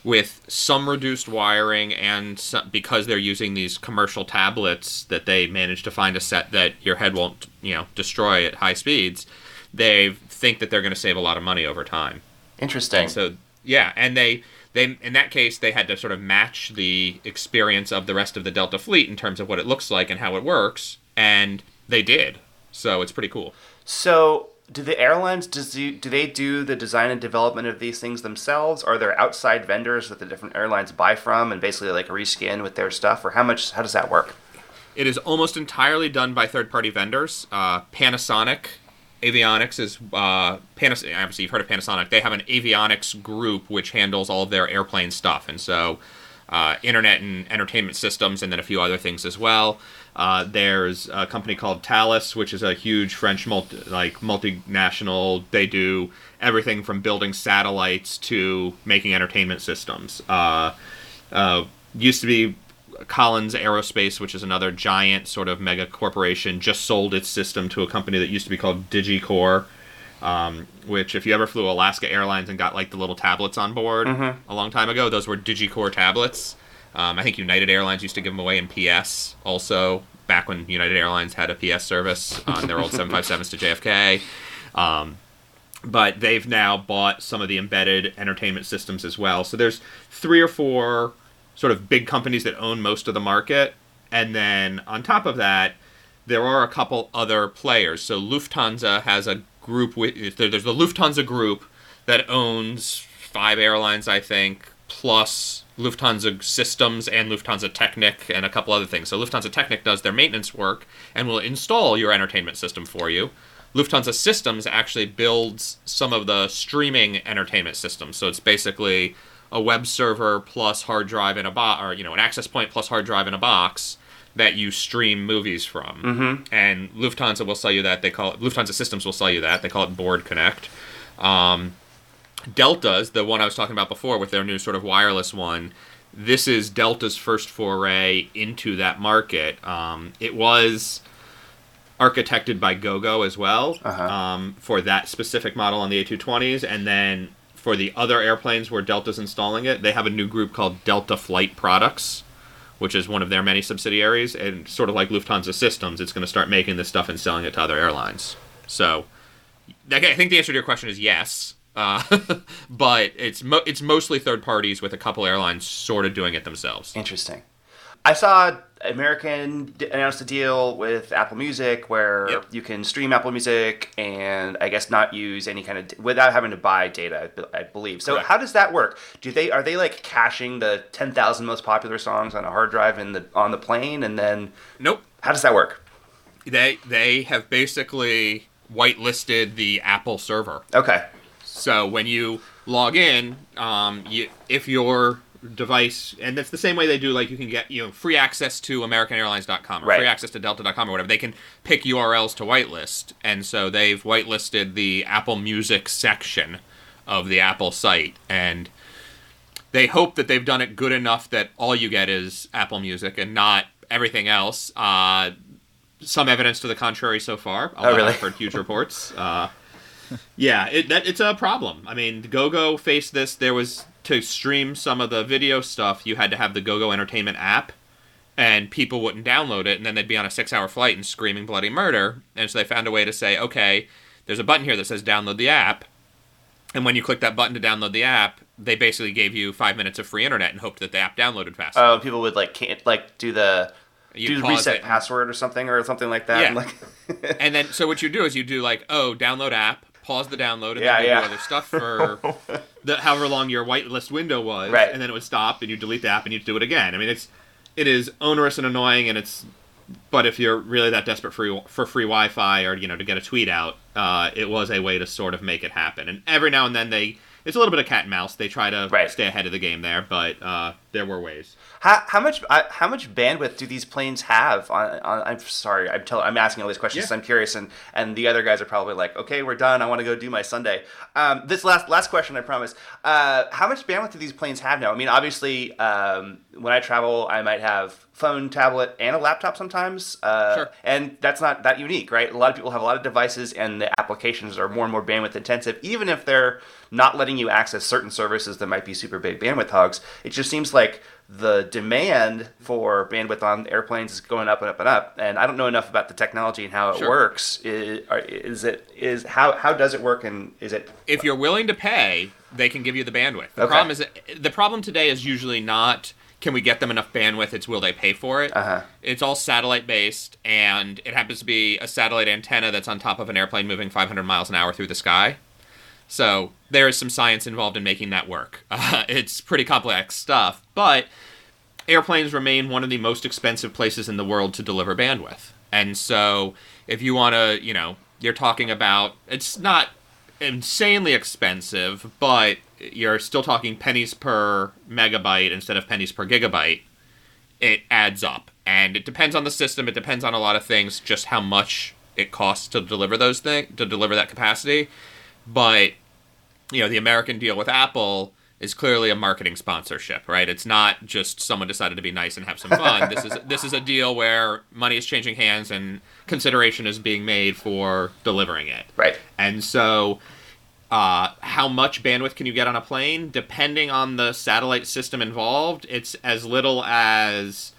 with some reduced wiring and some, because they're using these commercial tablets that they manage to find a set that your head won't you know destroy at high speeds they think that they're going to save a lot of money over time. Interesting. so yeah and they they in that case they had to sort of match the experience of the rest of the delta fleet in terms of what it looks like and how it works and they did. So it's pretty cool. So, do the airlines you, do they do the design and development of these things themselves? Are there outside vendors that the different airlines buy from and basically like reskin with their stuff, or how much? How does that work? It is almost entirely done by third-party vendors. Uh, Panasonic Avionics is uh, Panas- Obviously, you've heard of Panasonic. They have an avionics group which handles all of their airplane stuff, and so uh, internet and entertainment systems, and then a few other things as well. Uh, there's a company called Thales, which is a huge French multi- like multinational. They do everything from building satellites to making entertainment systems. Uh, uh, used to be Collins Aerospace, which is another giant sort of mega corporation, just sold its system to a company that used to be called digEcor. Um, which, if you ever flew Alaska Airlines and got like the little tablets on board a long time ago, those were digEcor tablets. Um, I think United Airlines used to give them away in PS also, back when United Airlines had a PS service on their old 757s to JFK. Um, but they've now bought some of the embedded entertainment systems as well. So there's three or four sort of big companies that own most of the market, and then on top of that, there are a couple other players. So Lufthansa has a group with there's the Lufthansa group that owns five airlines, I think, plus Lufthansa Systems and Lufthansa Technik and a couple other things. So Lufthansa Technik does their maintenance work and will install your entertainment system for you. Lufthansa Systems actually builds some of the streaming entertainment systems. So it's basically a web server plus hard drive in a box, or you know, an access point plus hard drive in a box that you stream movies from. Mm-hmm. And Lufthansa will sell you that. They call it Lufthansa Systems will sell you that. They call it Board Connect. Um, Delta's the one I was talking about before with their new sort of wireless one. This is Delta's first foray into that market. Um, it was architected by GoGo as well Uh-huh. um, for that specific model on the A220s, and then for the other airplanes where Delta's installing it, they have a new group called Delta Flight Products, which is one of their many subsidiaries, and sort of like Lufthansa Systems, it's going to start making this stuff and selling it to other airlines. So, I think the answer to your question is yes. Uh, but it's mo- it's mostly third parties with a couple airlines sort of doing it themselves. Interesting. I saw American announced a deal with Apple Music where Yep. you can stream Apple Music and I guess not use any kind of without having to buy data. I believe. So Correct. how does that work? Do they are they like caching the ten thousand most popular songs on a hard drive in the on the plane and then Nope. how does that work? They they have basically whitelisted the Apple server. Okay. So when you log in, um, you, if your device, and that's the same way they do, like you can get you know free access to AmericanAirlines.com or Right. free access to Delta.com or whatever. They can pick URLs to whitelist, and so they've whitelisted the Apple Music section of the Apple site, and they hope that they've done it good enough that all you get is Apple Music and not everything else. Uh, some evidence to the contrary so far. Oh, really? I've heard huge reports. Uh, yeah, it, that, it's a problem. I mean, GoGo faced this. There was to stream some of the video stuff, you had to have the GoGo Entertainment app, and people wouldn't download it, and then they'd be on a six-hour flight and screaming bloody murder. And so they found a way to say, okay, there's a button here that says download the app, and when you click that button to download the app, they basically gave you five minutes of free internet and hoped that the app downloaded fast. Oh, people would like can't like do the You do the reset it. password or something or something like that. Yeah. and, like and then so what you do is you do like oh download app pause the download and Yeah, then do other stuff for the however long your whitelist window was Right. and then it would stop and you delete the app and you do it again. I mean it's it is onerous and annoying and it's but if you're really that desperate for for free wi-fi or you know to get a tweet out uh, it was a way to sort of make it happen. And every now and then they it's a little bit of cat and mouse. They try to Right. stay ahead of the game there but uh, there were ways How, how much uh, how much bandwidth do these planes have? On, on I'm sorry, I'm tell, I'm asking all these questions. Yeah. I'm curious, and and the other guys are probably like, okay, we're done. I want to go do my Sunday. Um, this last last question, I promise. Uh, how much bandwidth do these planes have now? I mean, obviously, um, when I travel, I might have phone, tablet, and a laptop sometimes. Uh, Sure. And that's not that unique, right? A lot of people have a lot of devices, and the applications are more and more bandwidth intensive, even if they're not letting you access certain services that might be super big bandwidth hogs. It just seems like the demand for bandwidth on airplanes is going up and up and up. And I don't know enough about the technology and how it Sure. works. Is, is it is how how does it work? And is it if you're willing to pay, they can give you the bandwidth. The Okay. problem is that, the problem today is usually not can we get them enough bandwidth, it's will they pay for it. Uh-huh. It's all satellite based and it happens to be a satellite antenna that's on top of an airplane moving 500 miles an hour through the sky. So there is some science involved in making that work. Uh, it's pretty complex stuff, but airplanes remain one of the most expensive places in the world to deliver bandwidth. And so if you want to, you know, you're talking about it's not insanely expensive, but you're still talking pennies per megabyte instead of pennies per gigabyte. It adds up. And it depends on the system, it depends on a lot of things just how much it costs to deliver those things to deliver that capacity. But you know, the American deal with Apple is clearly a marketing sponsorship, right? It's not just someone decided to be nice and have some fun. this is this is a deal where money is changing hands and consideration is being made for delivering it. right? And so uh, how much bandwidth can you get on a plane? Depending on the satellite system involved, it's as little as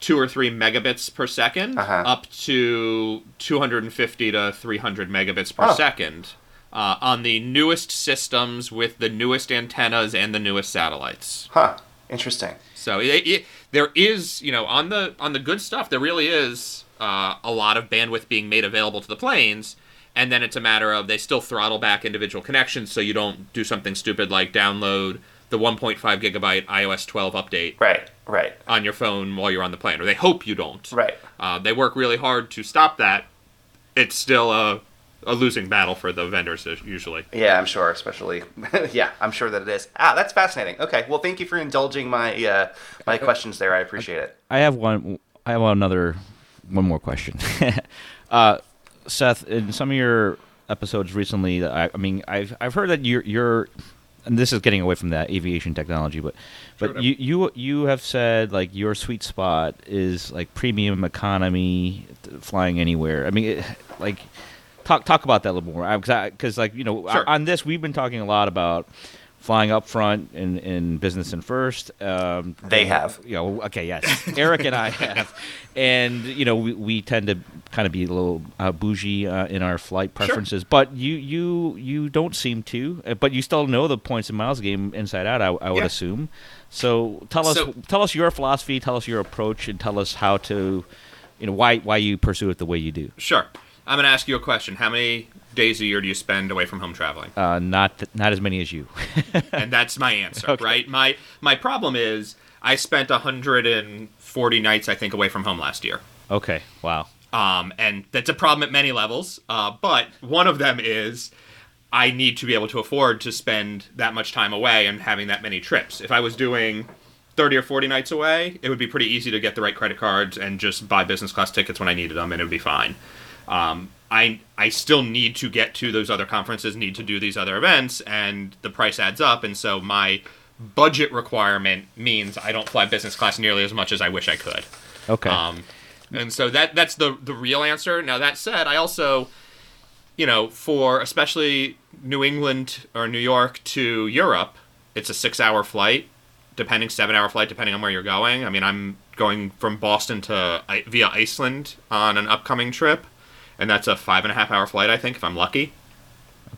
two or three megabits per 2nd Uh-huh. up to 250 to 300 megabits per Oh. second uh, on the newest systems with the newest antennas and the newest satellites. Huh. Interesting. So it, it, there is, you know, on the on the good stuff, there really is uh, a lot of bandwidth being made available to the planes, and then it's a matter of they still throttle back individual connections so you don't do something stupid like download the 1.5 gigabyte iOS 12 update Right. Right. on your phone while you're on the plane, or they hope you don't. Right. Uh, they work really hard to stop that. It's still a, a losing battle for the vendors usually. Yeah, I'm sure, especially. yeah, I'm sure that it is. Ah, that's fascinating. Okay, well, thank you for indulging my uh, my questions there. I appreciate it. I have one. I have another. One more question. uh, Seth, in some of your episodes recently, I, I mean, I've I've heard that you're you're, and this is getting away from that aviation technology, but but Sure. you you you have said like your sweet spot is like premium economy, flying anywhere. I mean, it, like. Talk talk about that a little more, because like you know, Sure. on this we've been talking a lot about flying up front in, in business and first. Um, They have. you know, okay, yes, Eric and I have, and you know, we, we tend to kind of be a little uh, bougie uh, in our flight preferences, but you you you don't seem to, uh, but you still know the points and miles game inside out. I, I would Yeah. assume. So tell us So- tell us your philosophy, tell us your approach, and tell us how to, you know, why why you pursue it the way you do. Sure. I'm going to ask you a question. How many days a year do you spend away from home traveling? Uh, not th- not as many as you. and that's my answer, Okay. right? My my problem is I spent 140 nights I think away from home last year. okay, wow. Um, and that's a problem at many levels. Uh, but one of them is I need to be able to afford to spend that much time away and having that many trips. If I was doing 30 or 40 nights away, it would be pretty easy to get the right credit cards and just buy business class tickets when I needed them, and it would be fine. Um, I I still need to get to those other conferences, need to do these other events, and the price adds up. And so my budget requirement means I don't fly business class nearly as much as I wish I could. Okay. Um, and so that that's the the real answer. Now that said, I also, you know, for especially New England or New York to Europe, it's a six-hour flight, depending seven-hour flight depending on where you're going. I mean, I'm going from Boston to via Iceland on an upcoming trip, and that's a five and a half hour flight, I think, if I'm lucky.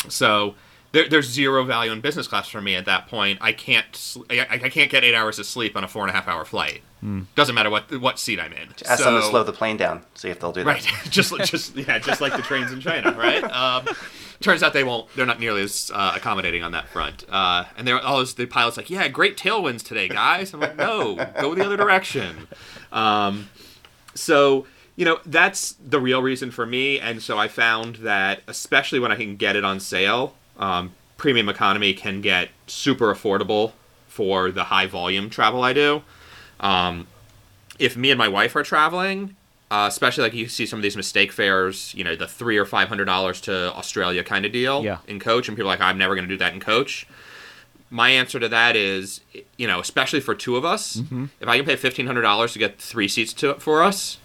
So there, there's zero value in business class for me at that point. I can't I, I can't get eight hours of sleep on a four and a half hour flight. Doesn't matter what what seat I'm in. Ask them to slow the plane down. See if they'll do that. Right, just like- just yeah, just like the trains in China, right? Um, turns out they won't. They're not nearly as uh, accommodating on that front. Uh, and they're always the pilots like, yeah, great tailwinds today, guys. I'm like, no, go the other direction. Um, so you know that's the real reason for me. And so I found that especially when I can get it on sale, um, premium economy can get super affordable for the high volume travel I do Um, if me and my wife are traveling, uh, especially like you see some of these mistake fares, you know, the three or five hundred dollars to Australia kind of deal Yeah. in coach, and people are like, I'm never going to do that in coach. My answer to that is, you know, especially for two of us, if I can pay fifteen hundred dollars to get three seats to for us,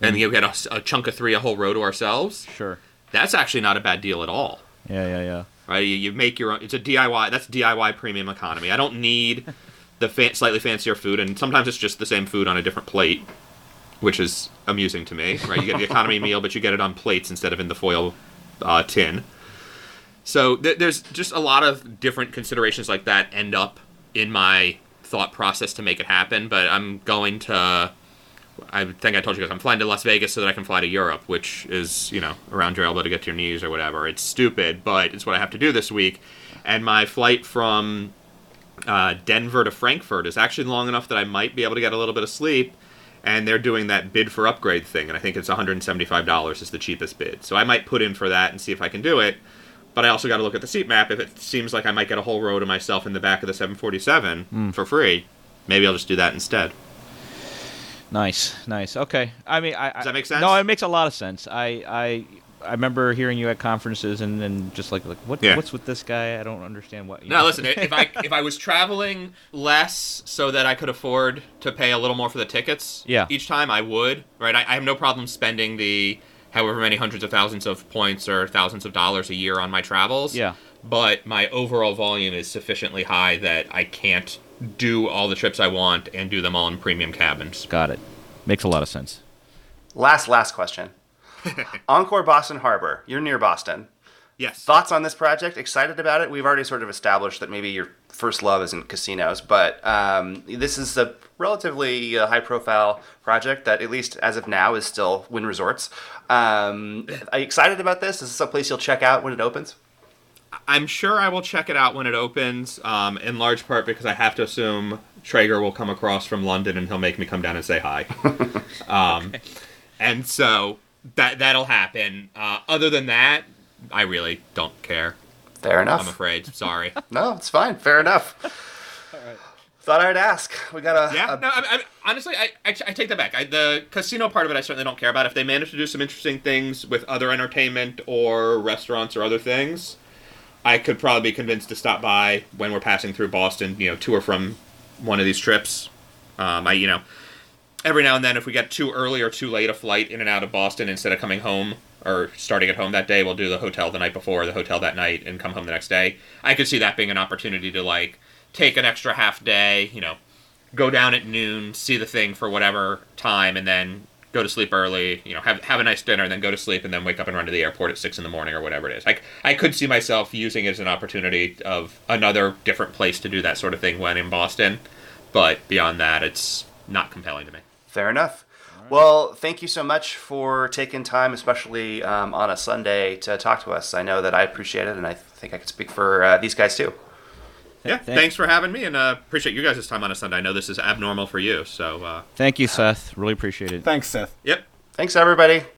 and you get a, a chunk of three, a whole row to ourselves, sure. that's actually not a bad deal at all Yeah, yeah, yeah. right? You, you make your own. It's a DIY. That's DIY premium economy. I don't need the slightly fancier food, and sometimes it's just the same food on a different plate, which is amusing to me, right? You get the economy meal, but you get it on plates instead of in the foil uh, tin. So th- there's just a lot of different considerations like that end up in my thought process to make it happen. But I'm going to. I think I told you guys I'm flying to Las Vegas so that I can fly to Europe, which is you know around your elbow to get to your knees or whatever. It's stupid, but it's what I have to do this week. And my flight from uh, Denver to Frankfurt is actually long enough that I might be able to get a little bit of sleep. And they're doing that bid for upgrade thing, and I think it's $175 is the cheapest bid. So I might put in for that and see if I can do it. But I also got to look at the seat map. If it seems like I might get a whole row to myself in the back of the 747 for free, maybe I'll just do that instead. Nice, nice. Okay. I mean, I, Does that make sense? No, it makes a lot of sense. I, I, I remember hearing you at conferences and then just like, like what, Yeah. what's with this guy? I don't understand what. You No, listen. If I if I was traveling less so that I could afford to pay a little more for the tickets, Yeah. each time I would. Right, I, I have no problem spending the however many hundreds of thousands of points or thousands of dollars a year on my travels. Yeah. But my overall volume is sufficiently high that I can't do all the trips I want and do them all in premium cabins. Got it. Makes a lot of sense. Last, last question. Encore Boston Harbor. You're near Boston. Yes. Thoughts on this project? Excited about it? We've already sort of established that maybe your first love isn't casinos, but um, this is a relatively uh, high-profile project that, at least as of now, is still Wynn Resorts. Um, are you excited about this? Is this a place you'll check out when it opens? I'm sure I will check it out when it opens, um, in large part because I have to assume Traeger will come across from London and he'll make me come down and say hi. um, And so that that'll happen. Uh, other than that, I really don't care. Fair enough. I'm afraid. Sorry. No, it's fine. Fair enough. Thought I'd ask. We got a, Yeah. a- No. I, I, honestly, I, I I take that back. I, the casino part of it, I certainly don't care about. If they manage to do some interesting things with other entertainment or restaurants or other things, I could probably be convinced to stop by when we're passing through Boston. You know, to or from one of these trips. Um, I you know, every now and then, if we get too early or too late a flight in and out of Boston, instead of coming home or starting at home that day, we'll do the hotel the night before, the hotel that night, and come home the next day. I could see that being an opportunity to like take an extra half day. You know, go down at noon, see the thing for whatever time, and then go to sleep early. You know, have have a nice dinner, and then go to sleep, and then wake up and run to the airport at six in the morning or whatever it is. Like I could see myself using it as an opportunity of another different place to do that sort of thing when in Boston, but beyond that, it's not compelling to me. Fair enough. Well, thank you so much for taking time, especially um, on a Sunday, to talk to us. I know that I appreciate it, and I think I can speak for uh, these guys too. Yeah, thank- thanks for having me, and uh, appreciate you guys' time on a Sunday. I know this is abnormal for you, so uh, Thank you, Seth. Really appreciate it. Thanks, Seth. yep. Thanks, everybody.